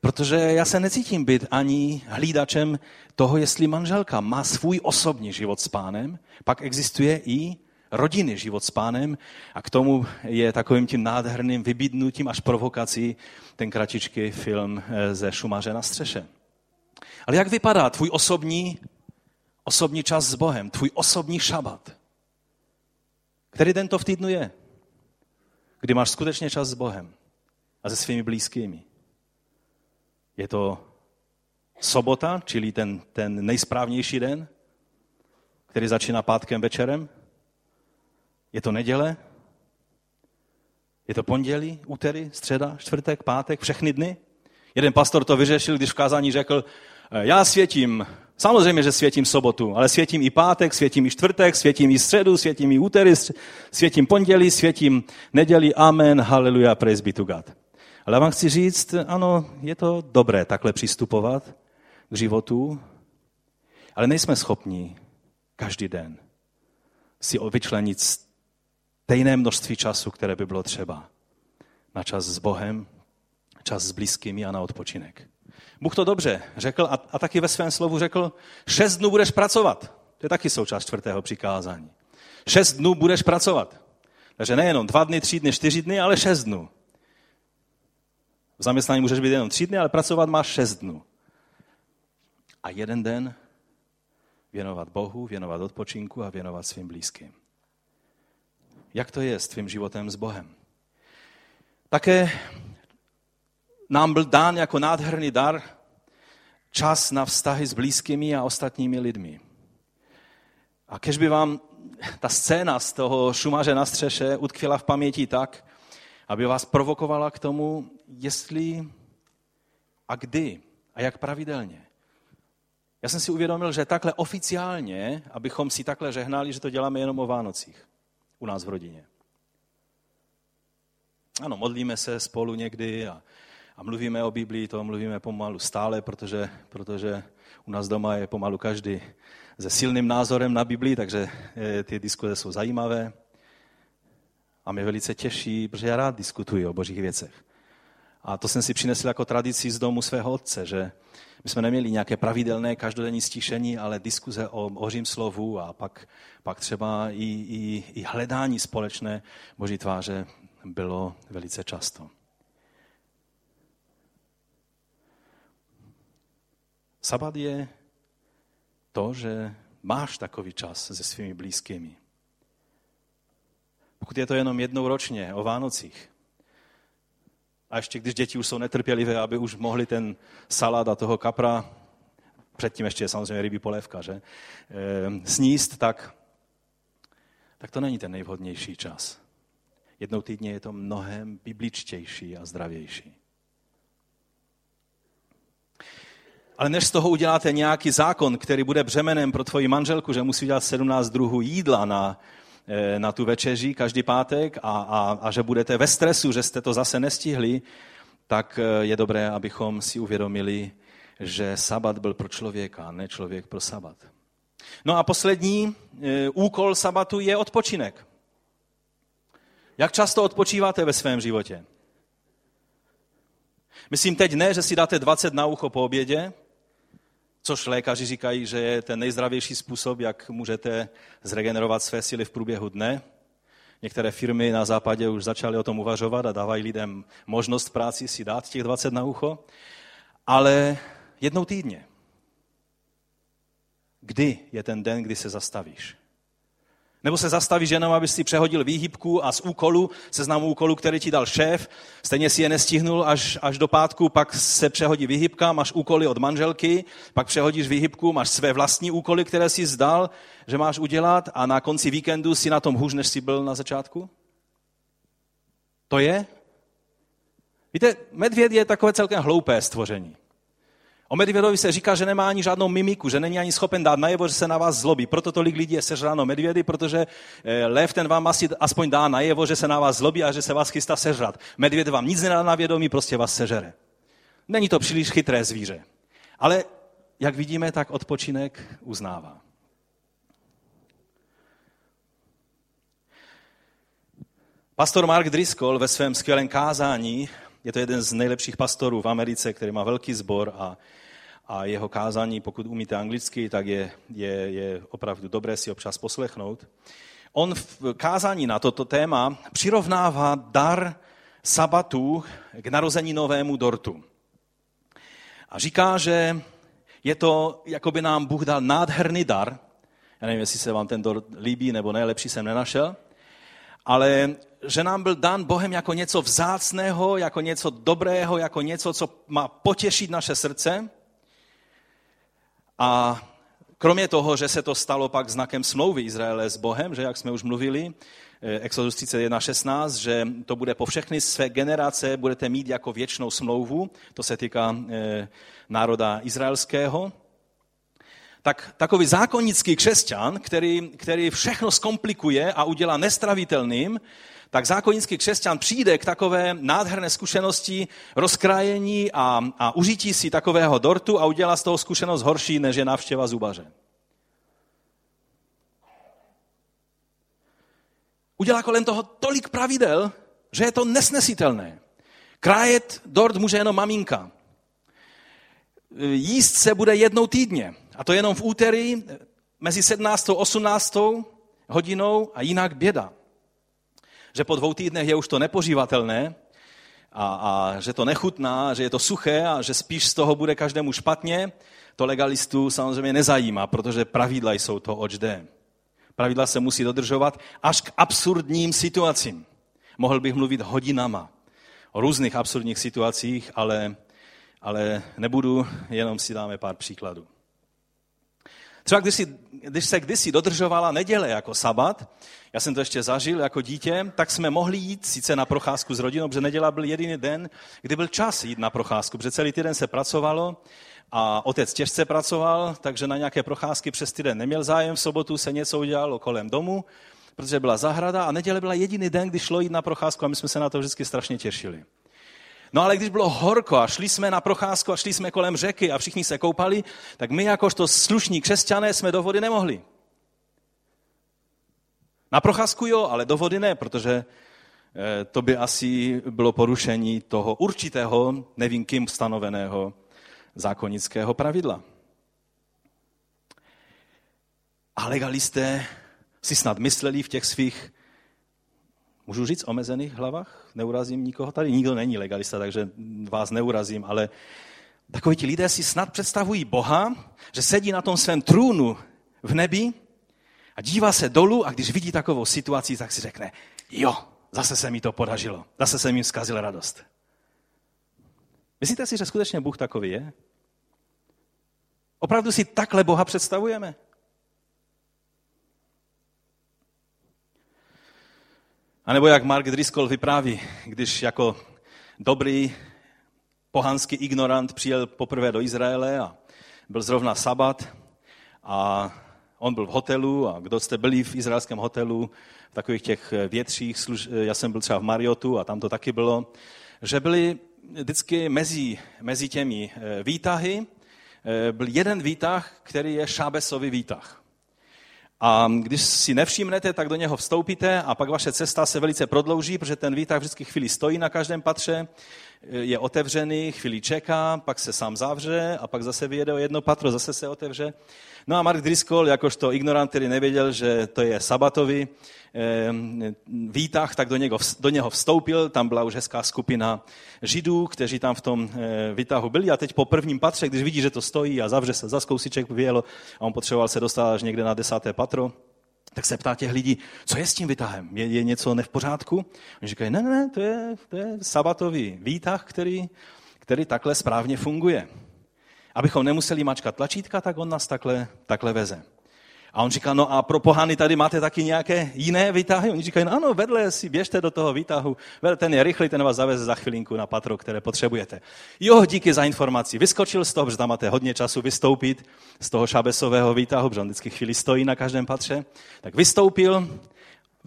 Protože já se necítím být ani hlídačem toho, jestli manželka má svůj osobní život s pánem, pak existuje i rodinný život s pánem a k tomu je takovým tím nádherným vybídnutím až provokací ten kratičký film eh, ze Šumaře na střeše. Ale jak vypadá tvůj osobní, osobní čas s Bohem, tvůj osobní šabat? Který den to v týdnu je? Kdy máš skutečně čas s Bohem a se svými blízkými? Je to sobota, čili ten, ten nejsprávnější den, který začíná pátkem večerem? Je to neděle? Je to pondělí, úterý, středa, čtvrtek, pátek, všechny dny? Jeden pastor to vyřešil, když v kázání řekl, eh, já světím, samozřejmě, že světím sobotu, ale světím i pátek, světím i čtvrtek, světím i středu, světím i úterý, světím pondělí, světím neděli, amen, haleluja, praise be to God. Ale já vám chci říct, ano, je to dobré takhle přistupovat k životu, ale nejsme schopni každý den si vyčlenit stejné množství času, které by bylo třeba na čas s Bohem, čas s blízkými a na odpočinek. Bůh to dobře řekl a, a taky ve svém slovu řekl, šest dnů budeš pracovat. To je taky součást čtvrtého přikázání. Šest dnů budeš pracovat. Takže nejenom dva dny, tři dny, čtyři dny, ale šest dnů. V zaměstnání můžeš být jenom tři dny, ale pracovat máš šest dnů. A jeden den věnovat Bohu, věnovat odpočinku a věnovat svým blízkým. Jak to je s tvým životem s Bohem? Také nám byl dán jako nádherný dar čas na vztahy s blízkými a ostatními lidmi. A kež by vám ta scéna z toho šumaře na střeše utkvěla v paměti tak, aby vás provokovala k tomu, jestli a kdy a jak pravidelně. Já jsem si uvědomil, že takhle oficiálně, abychom si takhle žehnali, že to děláme jenom o Vánocích u nás v rodině. Ano, modlíme se spolu někdy a, a mluvíme o Biblii, to mluvíme pomalu stále, protože, protože u nás doma je pomalu každý se silným názorem na Biblii, takže eh, ty diskuze jsou zajímavé. A mě velice těší, protože já rád diskutuji o božích věcech. A to jsem si přinesl jako tradici z domu svého otce, že my jsme neměli nějaké pravidelné každodenní stišení, ale diskuze o božím slovu a pak, pak třeba i, i, i hledání společné boží tváře bylo velice často. Sabat je to, že máš takový čas se svými blízkými. Pokud je to jenom jednou ročně o Vánocích, a ještě když děti už jsou netrpělivé, aby už mohli ten salát a toho kapra, předtím ještě je samozřejmě rybí polévka, že, e, sníst, tak, tak to není ten nejvhodnější čas. Jednou týdně je to mnohem bibličtější a zdravější. Ale než z toho uděláte nějaký zákon, který bude břemenem pro tvoji manželku, že musí dělat 17 druhů jídla na, na tu večeři každý pátek a, a, a že budete ve stresu, že jste to zase nestihli, tak eh, je dobré, abychom si uvědomili, že sabat byl pro člověka, ne člověk pro sabat. No a poslední e, úkol sabatu je odpočinek. Jak často odpočíváte ve svém životě? Myslím teď ne, že si dáte 20 na ucho po obědě, což lékaři říkají, že je ten nejzdravější způsob, jak můžete zregenerovat své síly v průběhu dne. Některé firmy na západě už začaly o tom uvažovat a dávají lidem možnost práci si dát těch 20 na ucho, ale jednou týdně. Kdy je ten den, kdy se zastavíš? Nebo se zastavíš jenom, aby si přehodil výhybku a z úkolu, seznamu úkolu, který ti dal šéf, stejně si je nestihnul až, až do pátku, pak se přehodí výhybka, máš úkoly od manželky, pak přehodíš výhybku, máš své vlastní úkoly, které si zdal, že máš udělat a na konci víkendu si na tom hůř, než jsi byl na začátku? To je? Víte, medvěd je takové celkem hloupé stvoření. O medvědovi se říká, že nemá ani žádnou mimiku, že není ani schopen dát najevo, že se na vás zlobí. Proto tolik lidí je sežráno medvědy, protože eh, lev ten vám asi aspoň dá najevo, že se na vás zlobí a že se vás chystá sežrat. Medvěd vám nic nedá na vědomí, prostě vás sežere. Není to příliš chytré zvíře. Ale jak vidíme, tak odpočinek uznává. Pastor Mark Driscoll ve svém skvělém kázání je to jeden z nejlepších pastorů v Americe, který má velký sbor a, a jeho kázání, pokud umíte anglicky, tak je, je, je opravdu dobré si občas poslechnout. On v kázání na toto téma přirovnává dar sabatu k narození novému dortu. A říká, že je to, jako by nám Bůh dal nádherný dar. Já nevím, jestli se vám ten dort líbí, nebo ne, lepší jsem nenašel ale že nám byl dán Bohem jako něco vzácného, jako něco dobrého, jako něco, co má potěšit naše srdce. A kromě toho, že se to stalo pak znakem smlouvy Izraele s Bohem, že jak jsme už mluvili, eh, Exodus 31.16, že to bude po všechny své generace, budete mít jako věčnou smlouvu, to se týká eh, národa izraelského, tak takový zákonický křesťan, který, který všechno zkomplikuje a udělá nestravitelným, tak zákonický křesťan přijde k takové nádherné zkušenosti rozkrájení a, a užití si takového dortu a udělá z toho zkušenost horší, než je návštěva zubaře. Udělá kolem toho tolik pravidel, že je to nesnesitelné. Krájet dort může jenom maminka. Jíst se bude jednou týdně. A to jenom v úterý mezi 17. a 18. hodinou a jinak běda. Že po dvou týdnech je už to nepožívatelné a, a že to nechutná, že je to suché a že spíš z toho bude každému špatně, to legalistů samozřejmě nezajímá, protože pravidla jsou to oč jde. Pravidla se musí dodržovat až k absurdním situacím. Mohl bych mluvit hodinama o různých absurdních situacích, ale, ale nebudu, jenom si dáme pár příkladů. Třeba když, si, když se kdysi dodržovala neděle jako sabat, já jsem to ještě zažil jako dítě, tak jsme mohli jít sice na procházku s rodinou, protože neděla byl jediný den, kdy byl čas jít na procházku, protože celý týden se pracovalo a otec těžce pracoval, takže na nějaké procházky přes týden neměl zájem. V sobotu se něco udělalo kolem domu, protože byla zahrada a neděle byla jediný den, kdy šlo jít na procházku a my jsme se na to vždycky strašně těšili. No ale když bylo horko a šli jsme na procházku a šli jsme kolem řeky a všichni se koupali, tak my jakožto slušní křesťané jsme do vody nemohli. Na procházku jo, ale do vody ne, protože eh, to by asi bylo porušení toho určitého, nevím kým stanoveného zákonického pravidla. A legalisté si snad mysleli v těch svých, můžu říct, omezených hlavách? Neurazím nikoho tady? Nikdo není legalista, takže vás neurazím, ale takoví ti lidé si snad představují Boha, že sedí na tom svém trůnu v nebi a dívá se dolů a když vidí takovou situaci, tak si řekne, jo, zase se mi to podařilo, zase se mi zkazil radost. Myslíte si, že skutečně Bůh takový je? Opravdu si takhle Boha představujeme? A nebo jak Mark Driscoll vypráví, když jako dobrý pohanský ignorant přijel poprvé do Izraele a byl zrovna sabat a on byl v hotelu a kdo jste byli v izraelském hotelu, v takových těch větších, služ... já jsem byl třeba v Mariotu a tam to taky bylo, že byli vždycky mezi, mezi těmi eh, výtahy, eh, byl jeden výtah, který je šábesový výtah. A když si nevšimnete, tak do něho vstoupíte a pak vaše cesta se velice prodlouží, protože ten výtah vždycky chvíli stojí na každém patře, je otevřený, chvíli čeká, pak se sám zavře a pak zase vyjede o jedno patro, zase se otevře. No a Mark Driscoll, jakožto ignorant, který nevěděl, že to je sabatový eh, výtah, tak do něho, do něho vstoupil. Tam byla už hezká skupina židů, kteří tam v tom eh, výtahu byli. A teď po prvním patře, když vidí, že to stojí a zavře se, za skousiček vyjelo a on potřeboval se dostat až někde na desáté patro, tak se ptá těch lidí, co je s tím výtahem? Je, je něco ne v pořádku? Oni říkají, ne, ne, to je, to je sabatový výtah, který, který takhle správně funguje. Abychom nemuseli mačkat tlačítka, tak on nás takhle, takhle veze. A on říká, no a pro pohany tady máte taky nějaké jiné výtahy? Oni říkají, no ano, vedle si běžte do toho výtahu, ten je rychlý, ten vás zaveze za chvilinku na patro, které potřebujete. Jo, díky za informaci. Vyskočil z toho, protože tam máte hodně času vystoupit z toho šabesového výtahu, protože on vždycky chvíli stojí na každém patře. Tak vystoupil,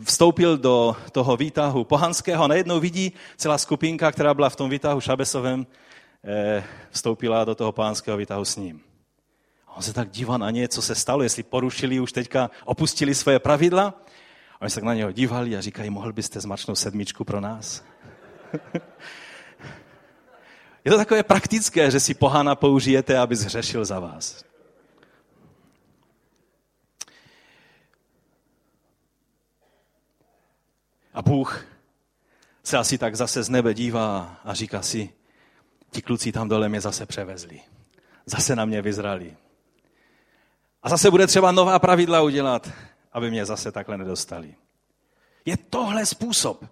vstoupil do toho výtahu pohanského a najednou vidí celá skupinka, která byla v tom výtahu šabesovém, vstoupila do toho pohanského výtahu s ním. On se tak dívá na ně, co se stalo, jestli porušili už teďka, opustili svoje pravidla. A oni se tak na něho dívali a říkají, mohl byste zmačnout sedmičku pro nás? [LAUGHS] Je to takové praktické, že si pohana použijete, aby zhřešil za vás. A Bůh se asi tak zase z nebe dívá a říká si, ti kluci tam dole mě zase převezli. Zase na mě vyzrali. A zase bude třeba nová pravidla udělat, aby mě zase takhle nedostali. Je tohle způsob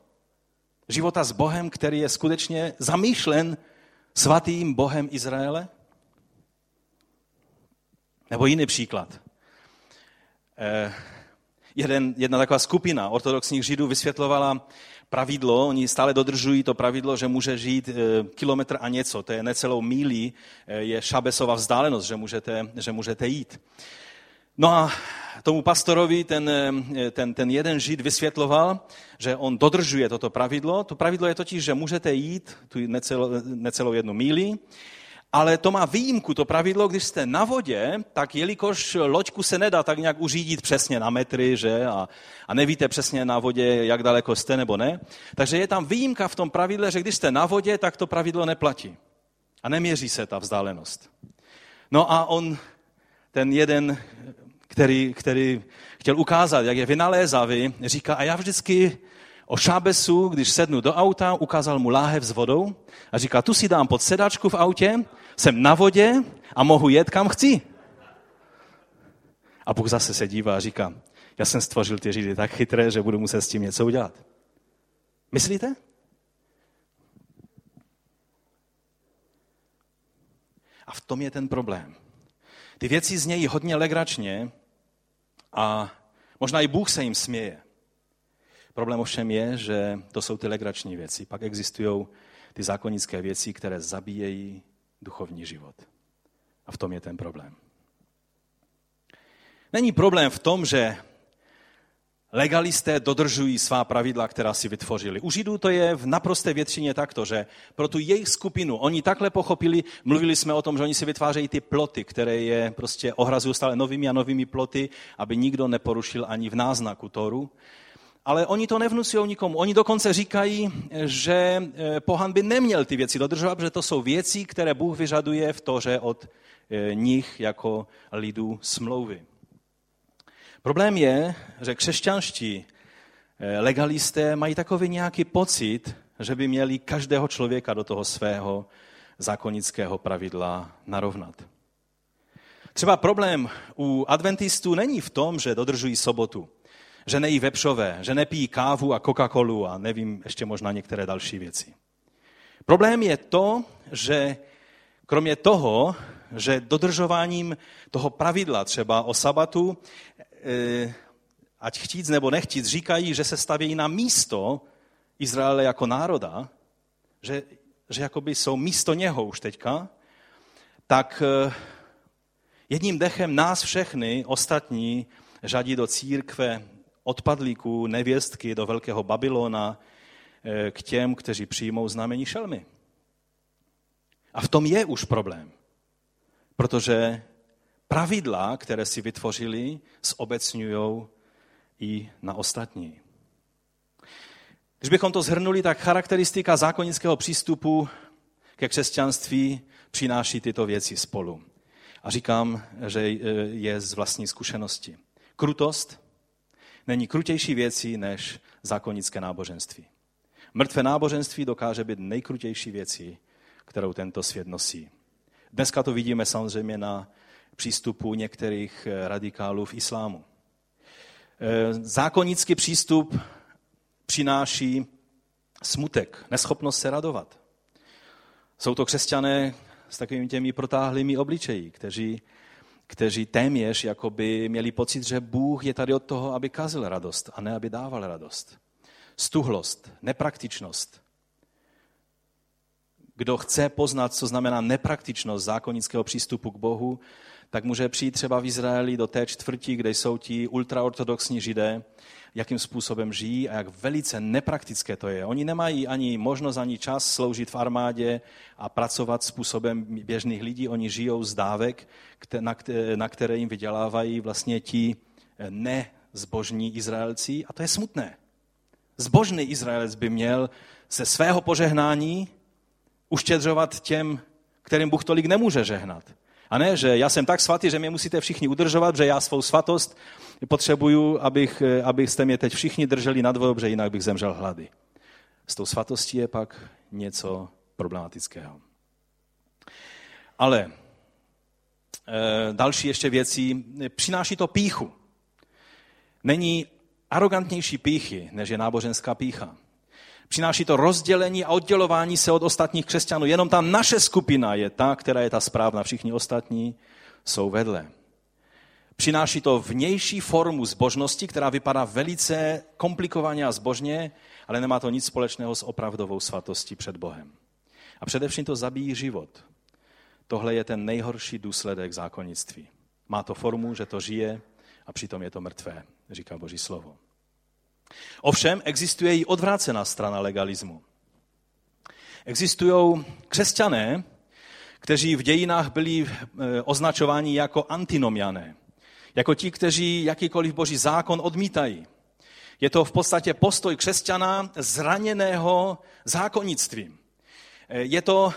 života s Bohem, který je skutečně zamýšlen svatým Bohem Izraele? Nebo jiný příklad. Eh, jeden, jedna taková skupina ortodoxních židů vysvětlovala pravidlo, oni stále dodržují to pravidlo, že může žít eh, kilometr a něco, to je necelou mílí, eh, je šabesova vzdálenost, že můžete, že můžete jít. No a tomu pastorovi ten, eh, ten, ten jeden žid vysvětloval, že on dodržuje toto pravidlo. To pravidlo je totiž, že můžete jít tu necelou, necelou jednu míli, ale to má výjimku, to pravidlo, když jste na vodě, tak jelikož loďku se nedá tak nějak uřídit přesně na metry, že? A, a nevíte přesně na vodě, jak daleko jste nebo ne. Takže je tam výjimka v tom pravidle, že když jste na vodě, tak to pravidlo neplatí. A neměří se ta vzdálenost. No a on, ten jeden, který, který chtěl ukázat, jak je vynalézavý, říká, a já vždycky o šábesu, když sednu do auta, ukázal mu láhev s vodou a říká, tu si dám pod sedačku v autě, jsem na vodě a mohu jet kam chci. A Bůh zase se dívá a říká, já jsem stvořil ty židy tak chytré, že budu muset s tím něco udělat. Myslíte? A v tom je ten problém. Ty věci znějí hodně legračně a možná i Bůh se jim směje. Problém ovšem je, že to jsou ty legrační věci. Pak existují ty zákonické věci, které zabíjejí duchovní život. A v tom je ten problém. Není problém v tom, že Legalisté dodržují svá pravidla, která si vytvořili. U Židů to je v naprosté většině takto, že pro tu jejich skupinu oni takhle pochopili, mluvili jsme o tom, že oni si vytvářejí ty ploty, které je prostě ohrazují stále novými a novými ploty, aby nikdo neporušil ani v náznaku Toru. Ale oni to nevnucují nikomu. Oni dokonce říkají, že eh, pohan by neměl ty věci dodržovat, protože to jsou věci, které Bůh vyžaduje v Toře od eh, nich jako lidů smlouvy. Problém je, že křesťanští eh, legalisté mají takový nějaký pocit, že by měli každého člověka do toho svého zákonického pravidla narovnat. Třeba problém u adventistů není v tom, že dodržují sobotu, že nejí vepřové, že nepijí kávu a Coca-Colu a nevím, ještě možná některé další věci. Problém je to, že kromě toho, že dodržováním toho pravidla třeba o sabatu Eh, ať chtít nebo nechtít, říkají, že se stavějí na místo Izraele jako národa, že, že jakoby jsou místo něho už teďka, tak eh, jedním dechem nás všechny ostatní řadí do církve odpadlíků, nevěstky, do velkého Babylona, eh, k těm, kteří přijmou znamení šelmy. A v tom je už problém, protože pravidla, které si vytvořili, zobecňují i na ostatní. Když bychom to zhrnuli, tak charakteristika zákonického přístupu ke křesťanství přináší tyto věci spolu. A říkám, že je z vlastní zkušenosti. Krutost není krutější věcí než zákonické náboženství. Mrtvé náboženství dokáže být nejkrutější věcí, kterou tento svět nosí. Dneska to vidíme samozřejmě na přístupu některých eh, radikálů v islámu. Eh, zákonický přístup přináší smutek, neschopnost se radovat. Jsou to křesťané s takovými těmi protáhlými obličeji, kteří, kteří téměř jakoby měli pocit, že Bůh je tady od toho, aby kazil radost a ne aby dával radost. Stuhlost, nepraktičnost. Kdo chce poznat, co znamená nepraktičnost zákonického přístupu k Bohu, tak může přijít třeba v Izraeli do té čtvrti, kde jsou ti ultraortodoxní židé, jakým způsobem žijí a jak velice nepraktické to je. Oni nemají ani možnost, ani čas sloužit v armádě a pracovat způsobem běžných lidí. Oni žijou z dávek, na které jim vydělávají vlastně ti nezbožní Izraelci a to je smutné. Zbožný Izraelec by měl ze svého požehnání uštědřovat těm, kterým Bůh tolik nemůže žehnat. A ne, že já jsem tak svatý, že mě musíte všichni udržovat, že já svou svatost potřebuju, abych, abyste mě teď všichni drželi nad vodou, protože jinak bych zemřel hlady. S tou svatostí je pak něco problematického. Ale e, další ještě věcí, přináší to píchu. Není arrogantnější píchy, než je náboženská pícha. Přináší to rozdělení a oddělování se od ostatních křesťanů. Jenom ta naše skupina je ta, která je ta správná. Všichni ostatní jsou vedle. Přináší to vnější formu zbožnosti, která vypadá velice komplikovaně a zbožně, ale nemá to nic společného s opravdovou svatostí před Bohem. A především to zabíjí život. Tohle je ten nejhorší důsledek zákonnictví. Má to formu, že to žije a přitom je to mrtvé, říká Boží slovo. Ovšem existuje i odvrácená strana legalismu. Existují křesťané, kteří v dějinách byli eh, označováni jako antinomiané, jako ti, kteří jakýkoliv boží zákon odmítají. Je to v podstatě postoj křesťana zraněného zákonnictvím. Eh, je to,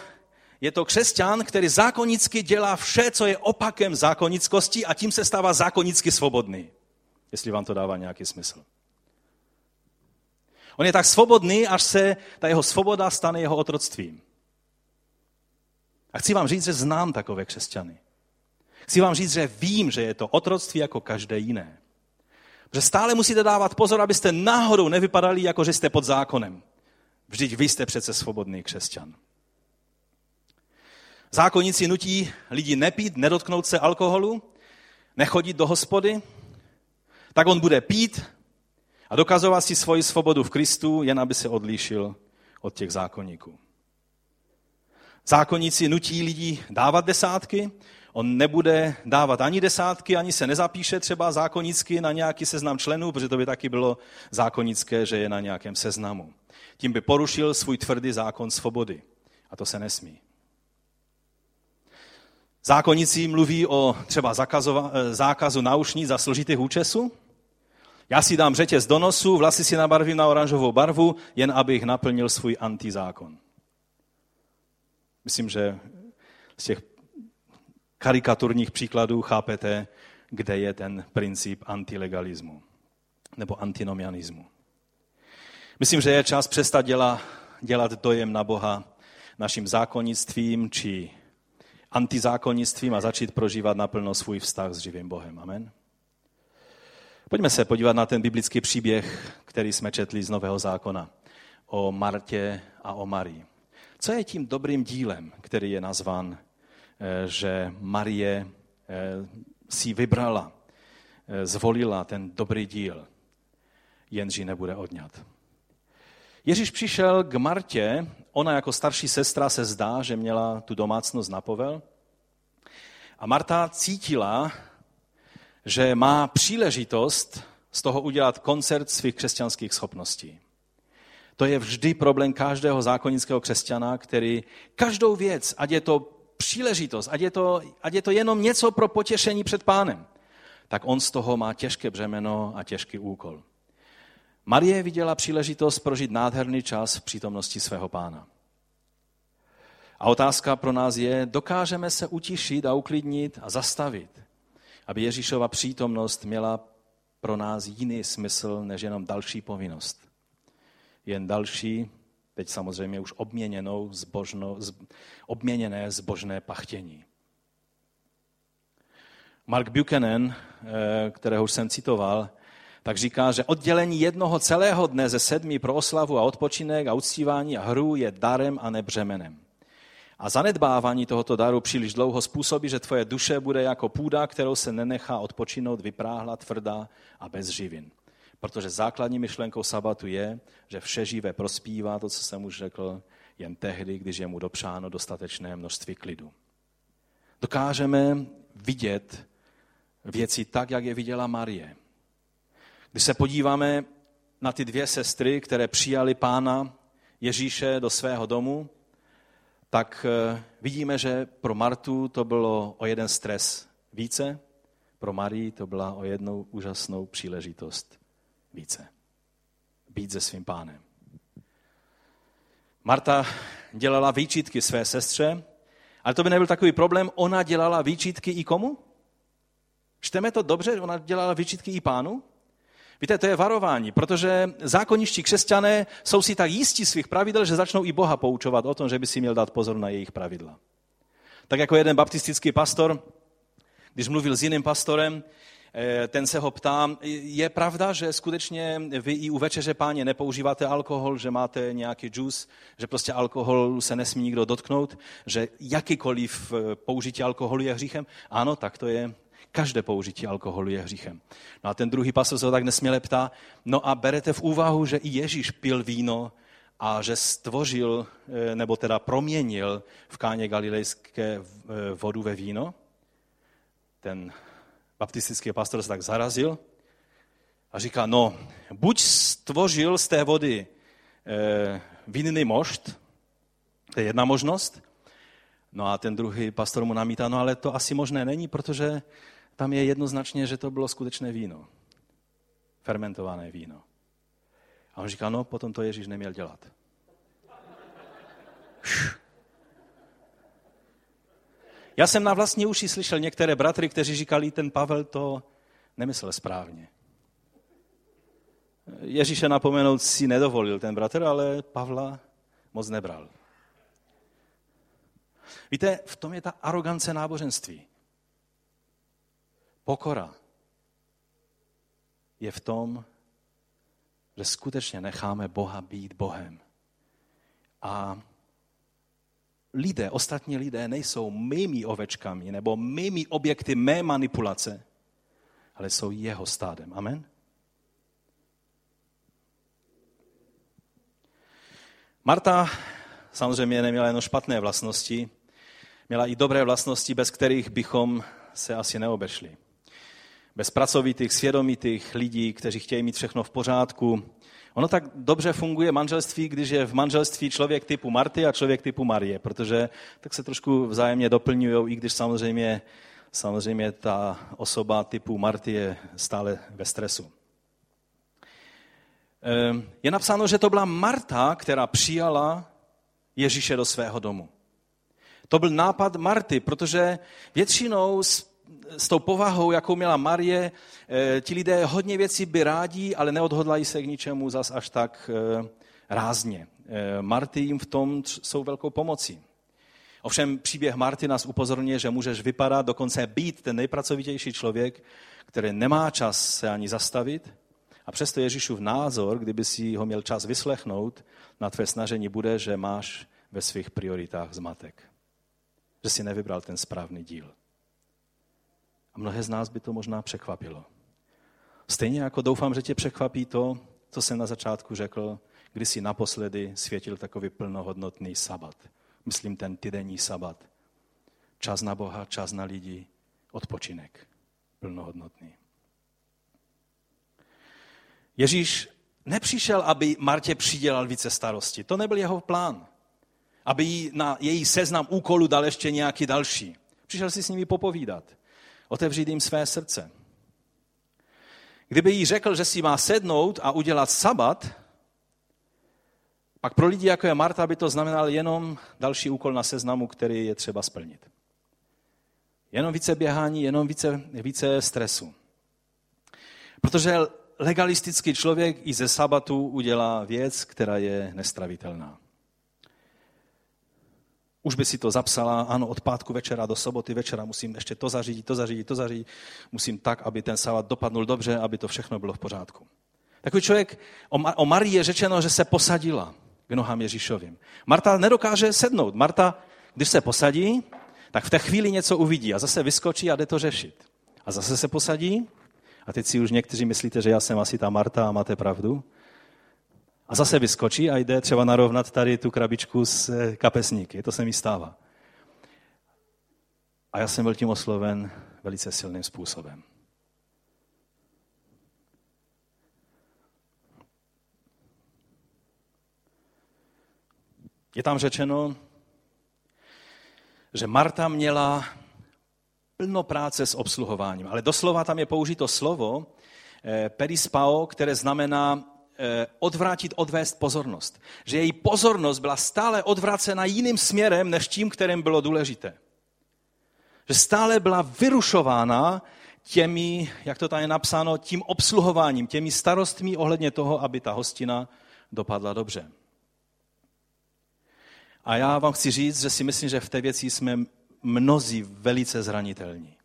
je to křesťan, který zákonicky dělá vše, co je opakem zákonnickosti a tím se stává zákonicky svobodný. Jestli vám to dává nějaký smysl. On je tak svobodný, až se ta jeho svoboda stane jeho otroctvím. A chci vám říct, že znám takové křesťany. Chci vám říct, že vím, že je to otroctví jako každé jiné. Že stále musíte dávat pozor, abyste náhodou nevypadali, jako že jste pod zákonem. Vždyť vy jste přece svobodný křesťan. Zákonníci nutí lidi nepít, nedotknout se alkoholu, nechodit do hospody, tak on bude pít, a dokazovat si svoji svobodu v Kristu, jen aby se odlíšil od těch zákonníků. Zákonníci nutí lidi dávat desátky, On nebude dávat ani desátky, ani se nezapíše třeba zákonicky na nějaký seznam členů, protože to by taky bylo zákonické, že je na nějakém seznamu. Tím by porušil svůj tvrdý zákon svobody. A to se nesmí. Zákonicí mluví o třeba eh, zákazu za složitých účesů. Já si dám řetěz do nosu, vlasy si nabarvím na oranžovou barvu, jen abych naplnil svůj antizákon. Myslím, že z těch karikaturních příkladů chápete, kde je ten princip antilegalismu nebo antinomianismu. Myslím, že je čas přestat dělat, dělat dojem na Boha naším zákonnictvím či antizákonnictvím a začít prožívat naplno svůj vztah s živým Bohem. Amen. Pojďme se podívat na ten biblický příběh, který jsme četli z Nového zákona o Martě a o Marii. Co je tím dobrým dílem, který je nazván, eh, že Marie eh, si vybrala, eh, zvolila ten dobrý díl, jenže nebude odňat. Ježíš přišel k Martě, ona jako starší sestra se zdá, že měla tu domácnost na povel. A Marta cítila, že má příležitost z toho udělat koncert svých křesťanských schopností. To je vždy problém každého zákonického křesťana, který každou věc, ať je to příležitost, ať je to, ať je to jenom něco pro potěšení před pánem, tak on z toho má těžké břemeno a těžký úkol. Marie viděla příležitost prožít nádherný čas v přítomnosti svého pána. A otázka pro nás je, dokážeme se utišit a uklidnit a zastavit, aby Ježíšova přítomnost měla pro nás jiný smysl než jenom další povinnost. Jen další, teď samozřejmě už obměněnou zbožno, obměněné zbožné pachtění. Mark Buchanan, eh, kterého už jsem citoval, tak říká, že oddělení jednoho celého dne ze sedmi pro oslavu a odpočinek a uctívání a hru je darem a nebřemenem. A zanedbávání tohoto daru příliš dlouho způsobí, že tvoje duše bude jako půda, kterou se nenechá odpočinout, vypráhla, tvrdá a bez živin. Protože základní myšlenkou sabatu je, že vše živé prospívá, to, co jsem už řekl, jen tehdy, když je mu dopřáno dostatečné množství klidu. Dokážeme vidět věci tak, jak je viděla Marie. Když se podíváme na ty dvě sestry, které přijali pána Ježíše do svého domu, tak eh, vidíme, že pro Martu to bylo o jeden stres více, pro Marii to byla o jednou úžasnou příležitost více. Být se svým pánem. Marta dělala výčitky své sestře, ale to by nebyl takový problém. Ona dělala výčitky i komu? Čteme to dobře, ona dělala výčitky i pánu? Víte, to je varování, protože zákoniští křesťané jsou si tak jistí svých pravidel, že začnou i Boha poučovat o tom, že by si měl dát pozor na jejich pravidla. Tak jako jeden baptistický pastor, když mluvil s jiným pastorem, eh, ten se ho ptá, je pravda, že skutečně vy i u večeře páně nepoužíváte alkohol, že máte nějaký džus, že prostě alkohol se nesmí nikdo dotknout, že jakýkoliv eh, použití alkoholu je hříchem? Ano, tak to je. Každé použití alkoholu je hříchem. No a ten druhý pastor se ho tak nesměle ptá, no a berete v úvahu, že i Ježíš pil víno a že stvořil, eh, nebo teda proměnil v káně galilejské eh, vodu ve víno? Ten baptistický pastor se tak zarazil a říká, no, buď stvořil z té vody e, vinný mošt, to je jedna možnost, No a ten druhý pastor mu namítá, no ale to asi možné není, protože tam je jednoznačně, že to bylo skutečné víno. Fermentované víno. A on říká, no potom to Ježíš neměl dělat. Já jsem na vlastní uši slyšel některé bratry, kteří říkali, ten Pavel to nemyslel správně. Ježíše napomenout si nedovolil ten bratr, ale Pavla moc nebral. Víte, v tom je ta arogance náboženství. Pokora je v tom, že skutečně necháme Boha být Bohem. A lidé, ostatní lidé nejsou mými ovečkami nebo mými objekty mé manipulace, ale jsou jeho stádem. Amen? Marta samozřejmě neměla jen špatné vlastnosti, měla i dobré vlastnosti, bez kterých bychom se asi neobešli. Bez pracovitých, svědomitých lidí, kteří chtějí mít všechno v pořádku. Ono tak dobře funguje manželství, když je v manželství člověk typu Marty a člověk typu Marie, protože tak se trošku vzájemně doplňují, i když samozřejmě, samozřejmě ta osoba typu Marty je stále ve stresu. Ehm, je napsáno, že to byla Marta, která přijala Ježíše do svého domu. To byl nápad Marty, protože většinou s tou povahou, jakou měla Marie, eh, ti lidé hodně věcí by rádi, ale neodhodlají se k ničemu zas až tak eh, rázně. Eh, Marty jim v tom jsou velkou pomocí. Ovšem příběh Marty nás upozorňuje, že můžeš vypadat, dokonce být ten nejpracovitější člověk, který nemá čas se ani zastavit, a přesto Ježíšův názor, kdyby si ho měl čas vyslechnout, na tvé snažení bude, že máš ve svých prioritách zmatek. Že si nevybral ten správný díl. A mnohé z nás by to možná překvapilo. Stejně jako doufám, že tě překvapí to, co jsem na začátku řekl, kdy si naposledy světil takový plnohodnotný sabat. Myslím ten týdenní sabat. Čas na Boha, čas na lidi, odpočinek. Plnohodnotný. Ježíš nepřišel, aby Martě přidělal více starosti. To nebyl jeho plán. Aby jí na její seznam úkolů dal ještě nějaký další. Přišel si s nimi popovídat. Otevřít jim své srdce. Kdyby jí řekl, že si má sednout a udělat sabat, pak pro lidi, jako je Marta, by to znamenalo jenom další úkol na seznamu, který je třeba splnit. Jenom více běhání, jenom více, více stresu. Protože legalistický člověk i ze sabatu udělá věc, která je nestravitelná. Už by si to zapsala, ano, od pátku večera do soboty večera musím ještě to zařídit, to zařídit, to zařídit. Musím tak, aby ten sabat dopadnul dobře, aby to všechno bylo v pořádku. Takový člověk, o Marii je řečeno, že se posadila k nohám Ježíšovým. Marta nedokáže sednout. Marta, když se posadí, tak v té chvíli něco uvidí a zase vyskočí a jde to řešit. A zase se posadí a teď si už někteří myslíte, že já jsem asi ta Marta a máte pravdu. A zase vyskočí a jde třeba narovnat tady tu krabičku s eh, kapesníky. To se mi stává. A já jsem byl tím osloven velice silným způsobem. Je tam řečeno, že Marta měla plno práce s obsluhováním. Ale doslova tam je použito slovo eh, perispao, které znamená odvrátit, odvést pozornost. Že její pozornost byla stále odvracena jiným směrem, než tím, kterým bylo důležité. Že stále byla vyrušována těmi, jak to tam je napsáno, tím obsluhováním, těmi starostmi ohledně toho, aby ta hostina dopadla dobře. A já vám chci říct, že si myslím, že v té věci jsme mnozí velice zranitelní.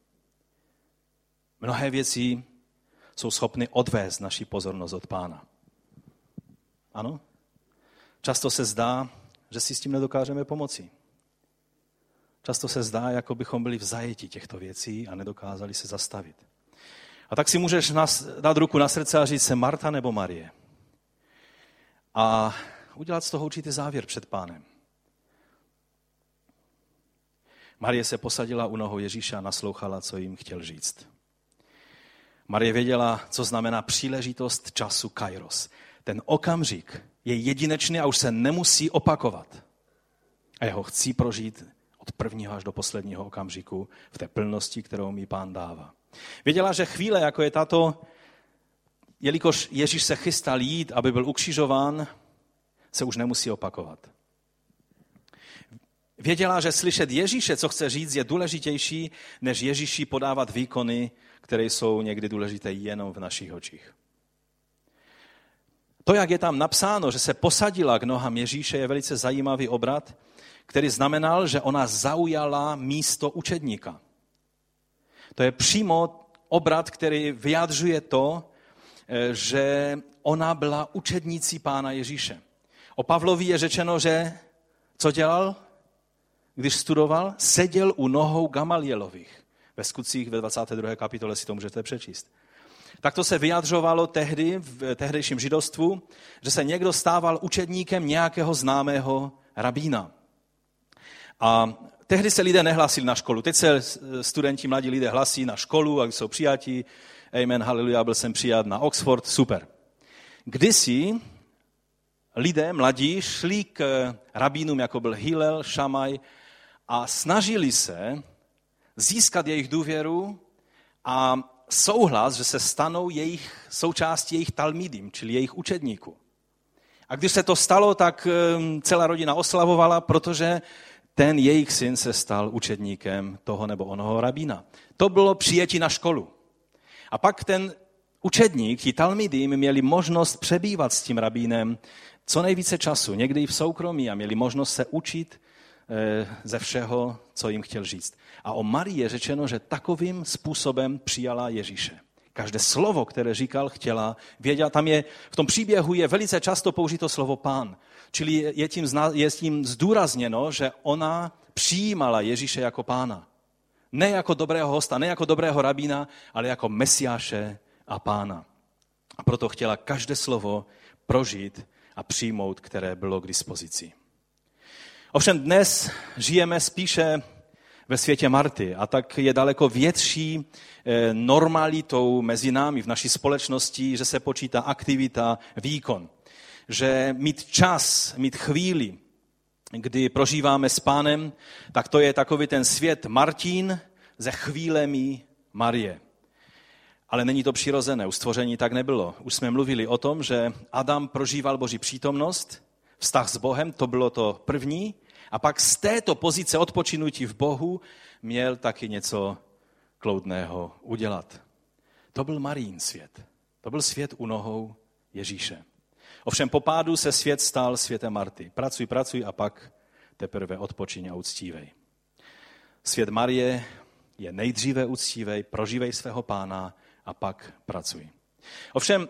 Mnohé věci jsou schopny odvést naši pozornost od pána. Ano? Často se zdá, že si s tím nedokážeme pomoci. Často se zdá, jako bychom byli v zajetí těchto věcí a nedokázali se zastavit. A tak si můžeš dát ruku na srdce a říct se Marta nebo Marie. A udělat z toho určitý závěr před pánem. Marie se posadila u nohou Ježíša a naslouchala, co jim chtěl říct. Marie věděla, co znamená příležitost času kairos. Ten okamžik je jedinečný a už se nemusí opakovat. A jeho chci prožít od prvního až do posledního okamžiku v té plnosti, kterou mi pán dává. Věděla, že chvíle, jako je tato, jelikož Ježíš se chystal jít, aby byl ukřižován, se už nemusí opakovat. Věděla, že slyšet Ježíše, co chce říct, je důležitější, než Ježíši podávat výkony, které jsou někdy důležité jenom v našich očích. To, jak je tam napsáno, že se posadila k nohám Ježíše, je velice zajímavý obrat, který znamenal, že ona zaujala místo učedníka. To je přímo obrat, který vyjadřuje to, eh, že ona byla učednící pána Ježíše. O Pavlovi je řečeno, že co dělal? když studoval, seděl u nohou Gamalielových. Ve skutcích ve 22. kapitole si to můžete přečíst. Tak to se vyjadřovalo tehdy v tehdejším židovstvu, že se někdo stával učedníkem nějakého známého rabína. A tehdy se lidé nehlásili na školu. Teď se studenti, mladí lidé hlasí na školu a jsou přijatí. Amen, haleluja, byl jsem přijat na Oxford, super. Kdysi lidé, mladí, šli k rabínům, jako byl Hillel, Šamaj, a snažili se získat jejich důvěru a souhlas, že se stanou jejich součástí jejich talmidim, čili jejich učedníků. A když se to stalo, tak ehm, celá rodina oslavovala, protože ten jejich syn se stal učedníkem toho nebo onoho rabína. To bylo přijetí na školu. A pak ten učedník, ti talmidim, měli možnost přebývat s tím rabínem co nejvíce času, někdy i v soukromí a měli možnost se učit ze všeho, co jim chtěl říct. A o Marii je řečeno, že takovým způsobem přijala Ježíše. Každé slovo, které říkal, chtěla, věděla. Tam je, v tom příběhu je velice často použito slovo pán. Čili je tím, je tím zdůrazněno, že ona přijímala Ježíše jako pána. Ne jako dobrého hosta, ne jako dobrého rabína, ale jako mesiáše a pána. A proto chtěla každé slovo prožít a přijmout, které bylo k dispozici. Ovšem dnes žijeme spíše ve světě Marty a tak je daleko větší eh, normalitou mezi námi v naší společnosti, že se počítá aktivita, výkon. Že mít čas, mít chvíli, kdy prožíváme s pánem, tak to je takový ten svět Martin ze chvílemi Marie. Ale není to přirozené, u stvoření tak nebylo. Už jsme mluvili o tom, že Adam prožíval Boží přítomnost, vztah s Bohem, to bylo to první, a pak z této pozice odpočinutí v Bohu měl taky něco kloudného udělat. To byl Marín svět. To byl svět u nohou Ježíše. Ovšem po pádu se svět stal světem Marty. Pracuj, pracuj a pak teprve odpočiň a uctívej. Svět Marie je nejdříve uctívej, prožívej svého pána a pak pracuj. Ovšem,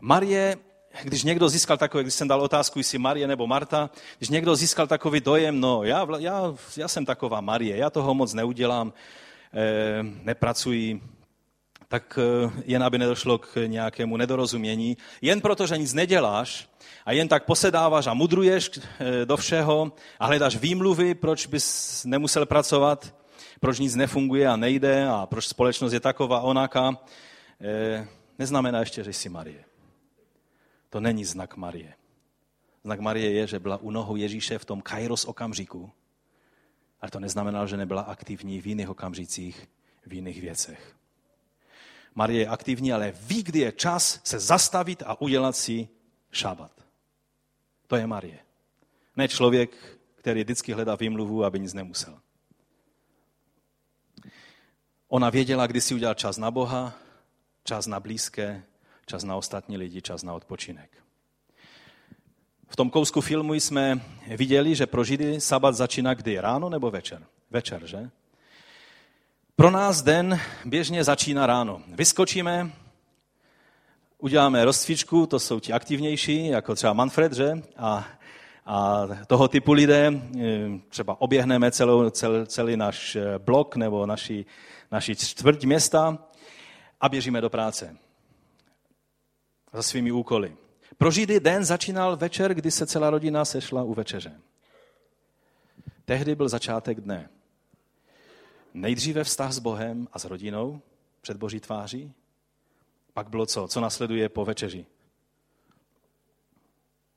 Marie když někdo získal takový, když jsem dal otázku, jestli Marie nebo Marta, když někdo získal takový dojem, no já, já, já jsem taková Marie, já toho moc neudělám, eh, nepracuji, tak eh, jen aby nedošlo k nějakému nedorozumění. Jen proto, že nic neděláš a jen tak posedáváš a mudruješ eh, do všeho a hledáš výmluvy, proč bys nemusel pracovat, proč nic nefunguje a nejde a proč společnost je taková onaká, neznamená ještě, že jsi Marie. To není znak Marie. Znak Marie je, že byla u nohou Ježíše v tom kairos okamžiku, ale to neznamená, že nebyla aktivní v jiných okamžicích, v jiných věcech. Marie je aktivní, ale ví, kdy je čas se zastavit a udělat si šabat. To je Marie. Ne člověk, který vždycky hledá výmluvu, aby nic nemusel. Ona věděla, kdy si udělal čas na Boha, čas na blízké, čas na ostatní lidi, čas na odpočinek. V tom kousku filmu jsme viděli, že pro Židy sabat začíná kdy? Ráno nebo večer? Večer, že? Pro nás den běžně začíná ráno. Vyskočíme, uděláme rozcvičku, to jsou ti aktivnější, jako třeba Manfred, že? A, a toho typu lidé, eh, třeba oběhneme celou, cel, celý náš eh, blok nebo naši, naši čtvrť města a běžíme do práce za svými úkoly. Pro Židy den začínal večer, kdy se celá rodina sešla u večeře. Tehdy byl začátek dne. Nejdříve vztah s Bohem a s rodinou před Boží tváří, pak bylo co? Co nasleduje po večeři?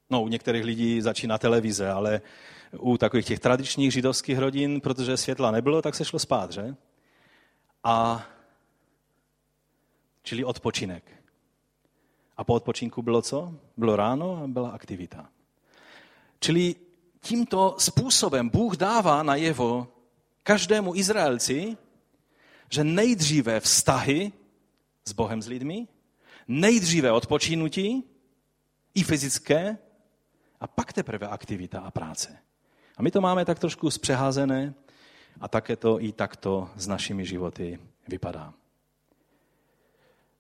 No, u některých lidí začíná televize, ale u takových těch tradičních židovských rodin, protože světla nebylo, tak se šlo spát, že? A čili odpočinek. A po odpočinku bylo co? Bylo ráno a byla aktivita. Čili tímto způsobem Bůh dává najevo každému Izraelci, že nejdříve vztahy s Bohem, s lidmi, nejdříve odpočinutí, i fyzické, a pak teprve aktivita a práce. A my to máme tak trošku zpřeházené a také to i takto s našimi životy vypadá.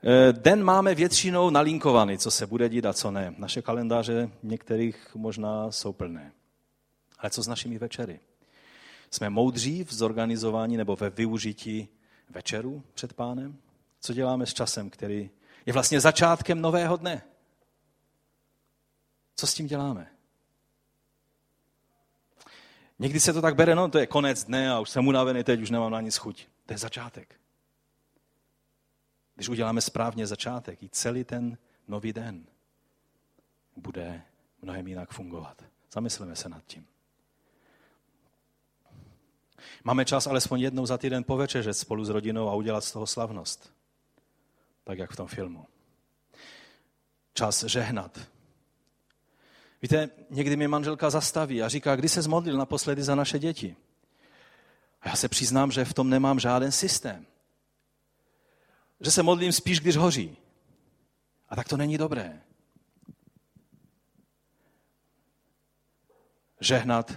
Eh, den máme většinou nalinkovaný, co se bude dít a co ne. Naše kalendáře některých možná jsou plné. Ale co s našimi večery? Jsme moudří v zorganizování nebo ve využití večeru před pánem? Co děláme s časem, který je vlastně začátkem nového dne? Co s tím děláme? Někdy se to tak bere, no to je konec dne a už jsem unavený, teď už nemám na nic chuť. To je začátek. Když uděláme správně začátek, i celý ten nový den bude mnohem jinak fungovat. Zamysleme se nad tím. Máme čas alespoň jednou za týden povečeřet spolu s rodinou a udělat z toho slavnost. Tak jak v tom filmu. Čas žehnat. Víte, někdy mi manželka zastaví a říká, kdy se zmodlil naposledy za naše děti. A já se přiznám, že v tom nemám žádný systém. Že se modlím spíš, když hoří. A tak to není dobré. Žehnat,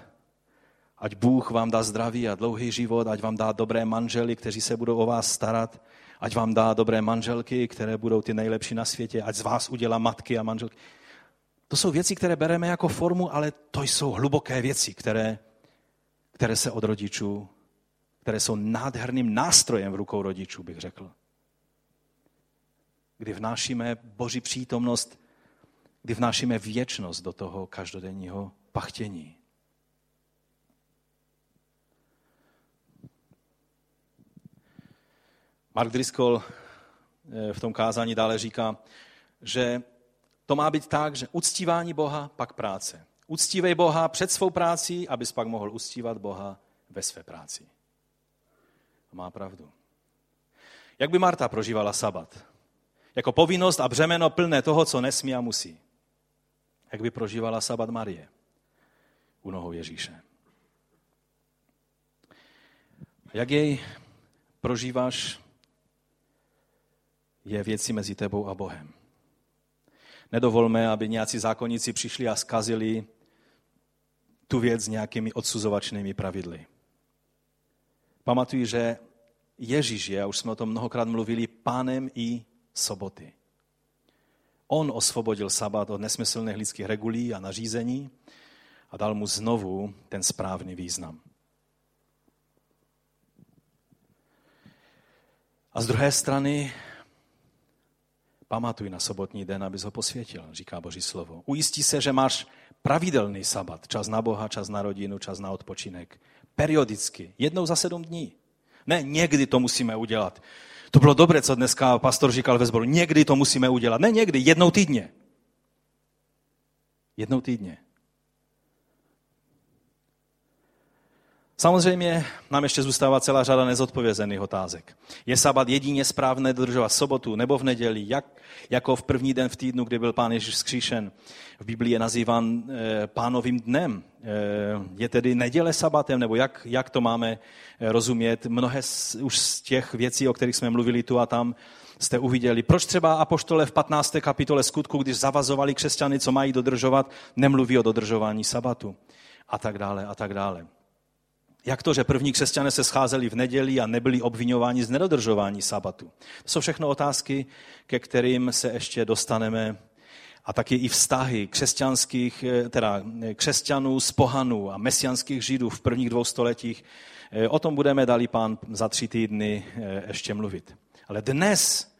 ať Bůh vám dá zdraví a dlouhý život, ať vám dá dobré manžely, kteří se budou o vás starat, ať vám dá dobré manželky, které budou ty nejlepší na světě, ať z vás udělá matky a manželky. To jsou věci, které bereme jako formu, ale to jsou hluboké věci, které, které se od rodičů, které jsou nádherným nástrojem v rukou rodičů, bych řekl. Kdy vnášíme Boží přítomnost, kdy vnášíme věčnost do toho každodenního pachtění. Mark Driscoll eh, v tom kázání dále říká, že to má být tak, že uctívání Boha, pak práce. Uctívej Boha před svou prácí, abys pak mohl uctívat Boha ve své práci. Má pravdu. Jak by Marta prožívala sabat? Jako povinnost a břemeno plné toho, co nesmí a musí. Jak by prožívala sabat Marie u nohou Ježíše? Jak jej prožíváš, je věci mezi tebou a Bohem. Nedovolme, aby nějací zákonníci přišli a skazili tu věc nějakými odsuzovačnými pravidly. Pamatuji, že Ježíš je, a už jsme o tom mnohokrát mluvili, pánem i soboty. On osvobodil sabat od nesmyslných lidských regulí a nařízení a dal mu znovu ten správný význam. A z druhé strany Pamatuj na sobotní den, abys ho posvětil, říká Boží slovo. Ujistí se, že máš pravidelný sabat, čas na Boha, čas na rodinu, čas na odpočinek. Periodicky, jednou za sedm dní. Ne, někdy to musíme udělat. To bylo dobré, co dneska pastor říkal ve sboru. Někdy to musíme udělat. Ne někdy, jednou týdně. Jednou týdně. Samozřejmě nám ještě zůstává celá řada nezodpovězených otázek. Je sabat jedině správné dodržovat sobotu nebo v neděli, jak, jako v první den v týdnu, kdy byl pán Ježíš zkříšen. V Biblii je nazýván e, pánovým dnem. E, je tedy neděle sabatem, nebo jak, jak to máme eh, rozumět? Mnohé z, už z těch věcí, o kterých jsme mluvili tu a tam, jste uviděli. Proč třeba apoštole v 15. kapitole skutku, když zavazovali křesťany, co mají dodržovat, nemluví o dodržování sabatu? A tak dále, a tak dále. Jak to, že první křesťané se scházeli v neděli a nebyli obvinováni z nedodržování sabatu? To jsou všechno otázky, ke kterým se ještě dostaneme a taky i vztahy křesťanských, eh, teda eh, křesťanů z pohanů a mesianských židů v prvních dvou stoletích. Eh, o tom budeme dali pán za tři týdny ještě mluvit. Ale dnes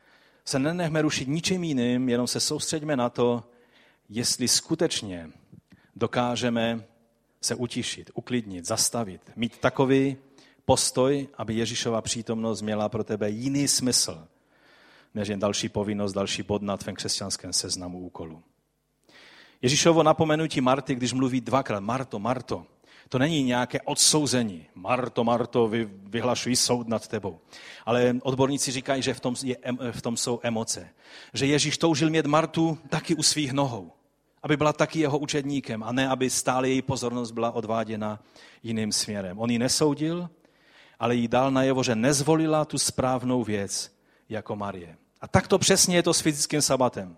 se nenechme rušit ničím jiným, jenom se soustředíme na to, jestli skutečně dokážeme se utišit, uklidnit, zastavit, mít takový postoj, aby Ježíšova přítomnost měla pro tebe jiný smysl, než jen další povinnost, další bod na tvém křesťanském seznamu úkolů. Ježíšovo napomenutí Marty, když mluví dvakrát, Marto, Marto, to není nějaké odsouzení. Marto, Marto, vy, vyhlašují soud nad tebou. Ale odborníci říkají, že v tom, je, v tom jsou emoce. Že Ježíš toužil mít Martu taky u svých nohou aby byla taky jeho učedníkem a ne, aby stále její pozornost byla odváděna jiným směrem. On ji nesoudil, ale jí dal najevo, že nezvolila tu správnou věc jako Marie. A tak to přesně je to s fyzickým sabatem.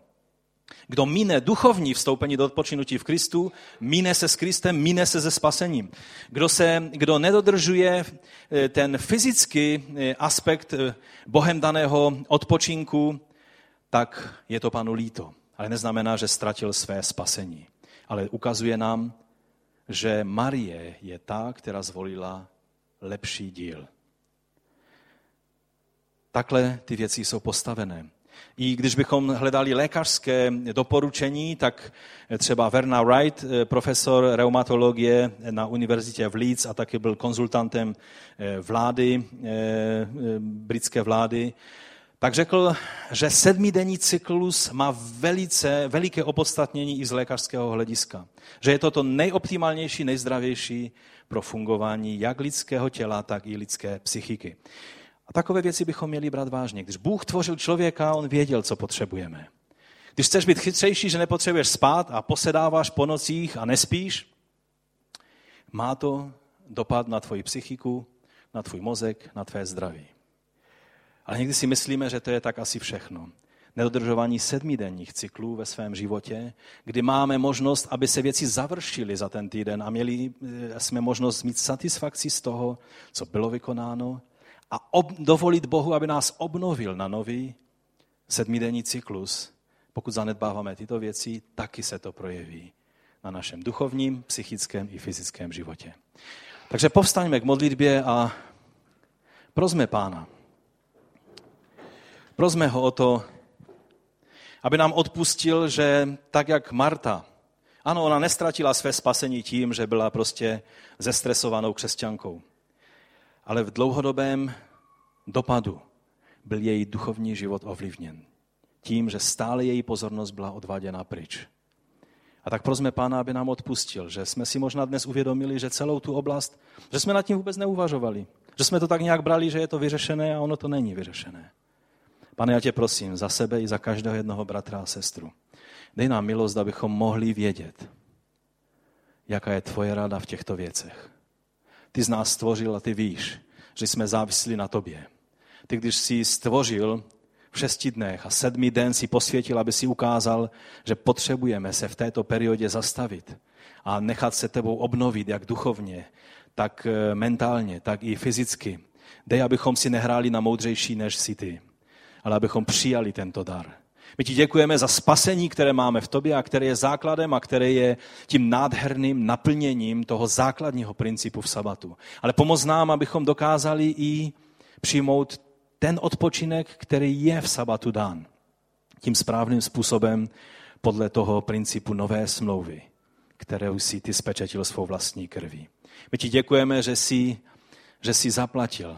Kdo mine duchovní vstoupení do odpočinutí v Kristu, mine se s Kristem, mine se se spasením. Kdo, se, kdo nedodržuje eh, ten fyzický eh, aspekt eh, Bohem daného odpočinku, tak je to panu líto ale neznamená, že ztratil své spasení. Ale ukazuje nám, že Marie je ta, která zvolila lepší díl. Takhle ty věci jsou postavené. I když bychom hledali lékařské doporučení, tak třeba Verna Wright, profesor reumatologie na univerzitě v Leeds a taky byl konzultantem vlády, britské vlády, tak řekl, že sedmidenní cyklus má velice, veliké opodstatnění i z lékařského hlediska. Že je to to nejoptimálnější, nejzdravější pro fungování jak lidského těla, tak i lidské psychiky. A takové věci bychom měli brát vážně. Když Bůh tvořil člověka, on věděl, co potřebujeme. Když chceš být chytřejší, že nepotřebuješ spát a posedáváš po nocích a nespíš, má to dopad na tvoji psychiku, na tvůj mozek, na tvé zdraví. Ale někdy si myslíme, že to je tak asi všechno. Nedodržování sedmidenních cyklů ve svém životě, kdy máme možnost, aby se věci završily za ten týden a měli eh, jsme možnost mít satisfakci z toho, co bylo vykonáno a ob, dovolit Bohu, aby nás obnovil na nový sedmidenní cyklus. Pokud zanedbáváme tyto věci, taky se to projeví na našem duchovním, psychickém i fyzickém životě. Takže povstaňme k modlitbě a prosme Pána. Prosme ho o to, aby nám odpustil, že tak jak Marta, ano, ona nestratila své spasení tím, že byla prostě zestresovanou křesťankou, ale v dlouhodobém dopadu byl její duchovní život ovlivněn. Tím, že stále její pozornost byla odváděna pryč. A tak prosme Pána, aby nám odpustil, že jsme si možná dnes uvědomili, že celou tu oblast, že jsme nad tím vůbec neuvažovali. Že jsme to tak nějak brali, že je to vyřešené a ono to není vyřešené. Pane, já tě prosím za sebe i za každého jednoho bratra a sestru. Dej nám milost, abychom mohli vědět, jaká je tvoje rada v těchto věcech. Ty z nás stvořil a ty víš, že jsme závislí na tobě. Ty, když jsi stvořil v šesti dnech a sedmý den si posvětil, aby si ukázal, že potřebujeme se v této periodě zastavit a nechat se tebou obnovit, jak duchovně, tak eh, mentálně, tak i fyzicky. Dej, abychom si nehráli na moudřejší než si ty ale abychom přijali tento dar. My ti děkujeme za spasení, které máme v tobě a které je základem a které je tím nádherným naplněním toho základního principu v sabatu. Ale pomoz nám, abychom dokázali i přijmout ten odpočinek, který je v sabatu dán. Tím správným způsobem podle toho principu nové smlouvy, kterou si ty spečetil svou vlastní krví. My ti děkujeme, že jsi, že jsi zaplatil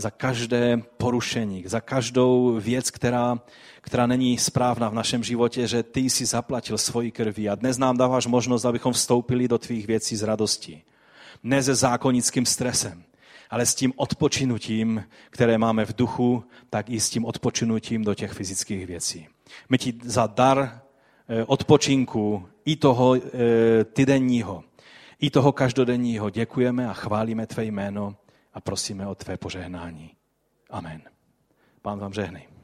za každé porušení, za každou věc, která, která není správná v našem životě, že ty jsi zaplatil svoji krví a dnes nám dáváš možnost, abychom vstoupili do tvých věcí s radostí. Ne se zákonickým stresem, ale s tím odpočinutím, které máme v duchu, tak i s tím odpočinutím do těch fyzických věcí. My ti za dar eh, odpočinku i toho eh, týdenního, i toho každodenního děkujeme a chválíme tvé jméno a prosíme o tvé požehnání. Amen. Pán vám žehnej.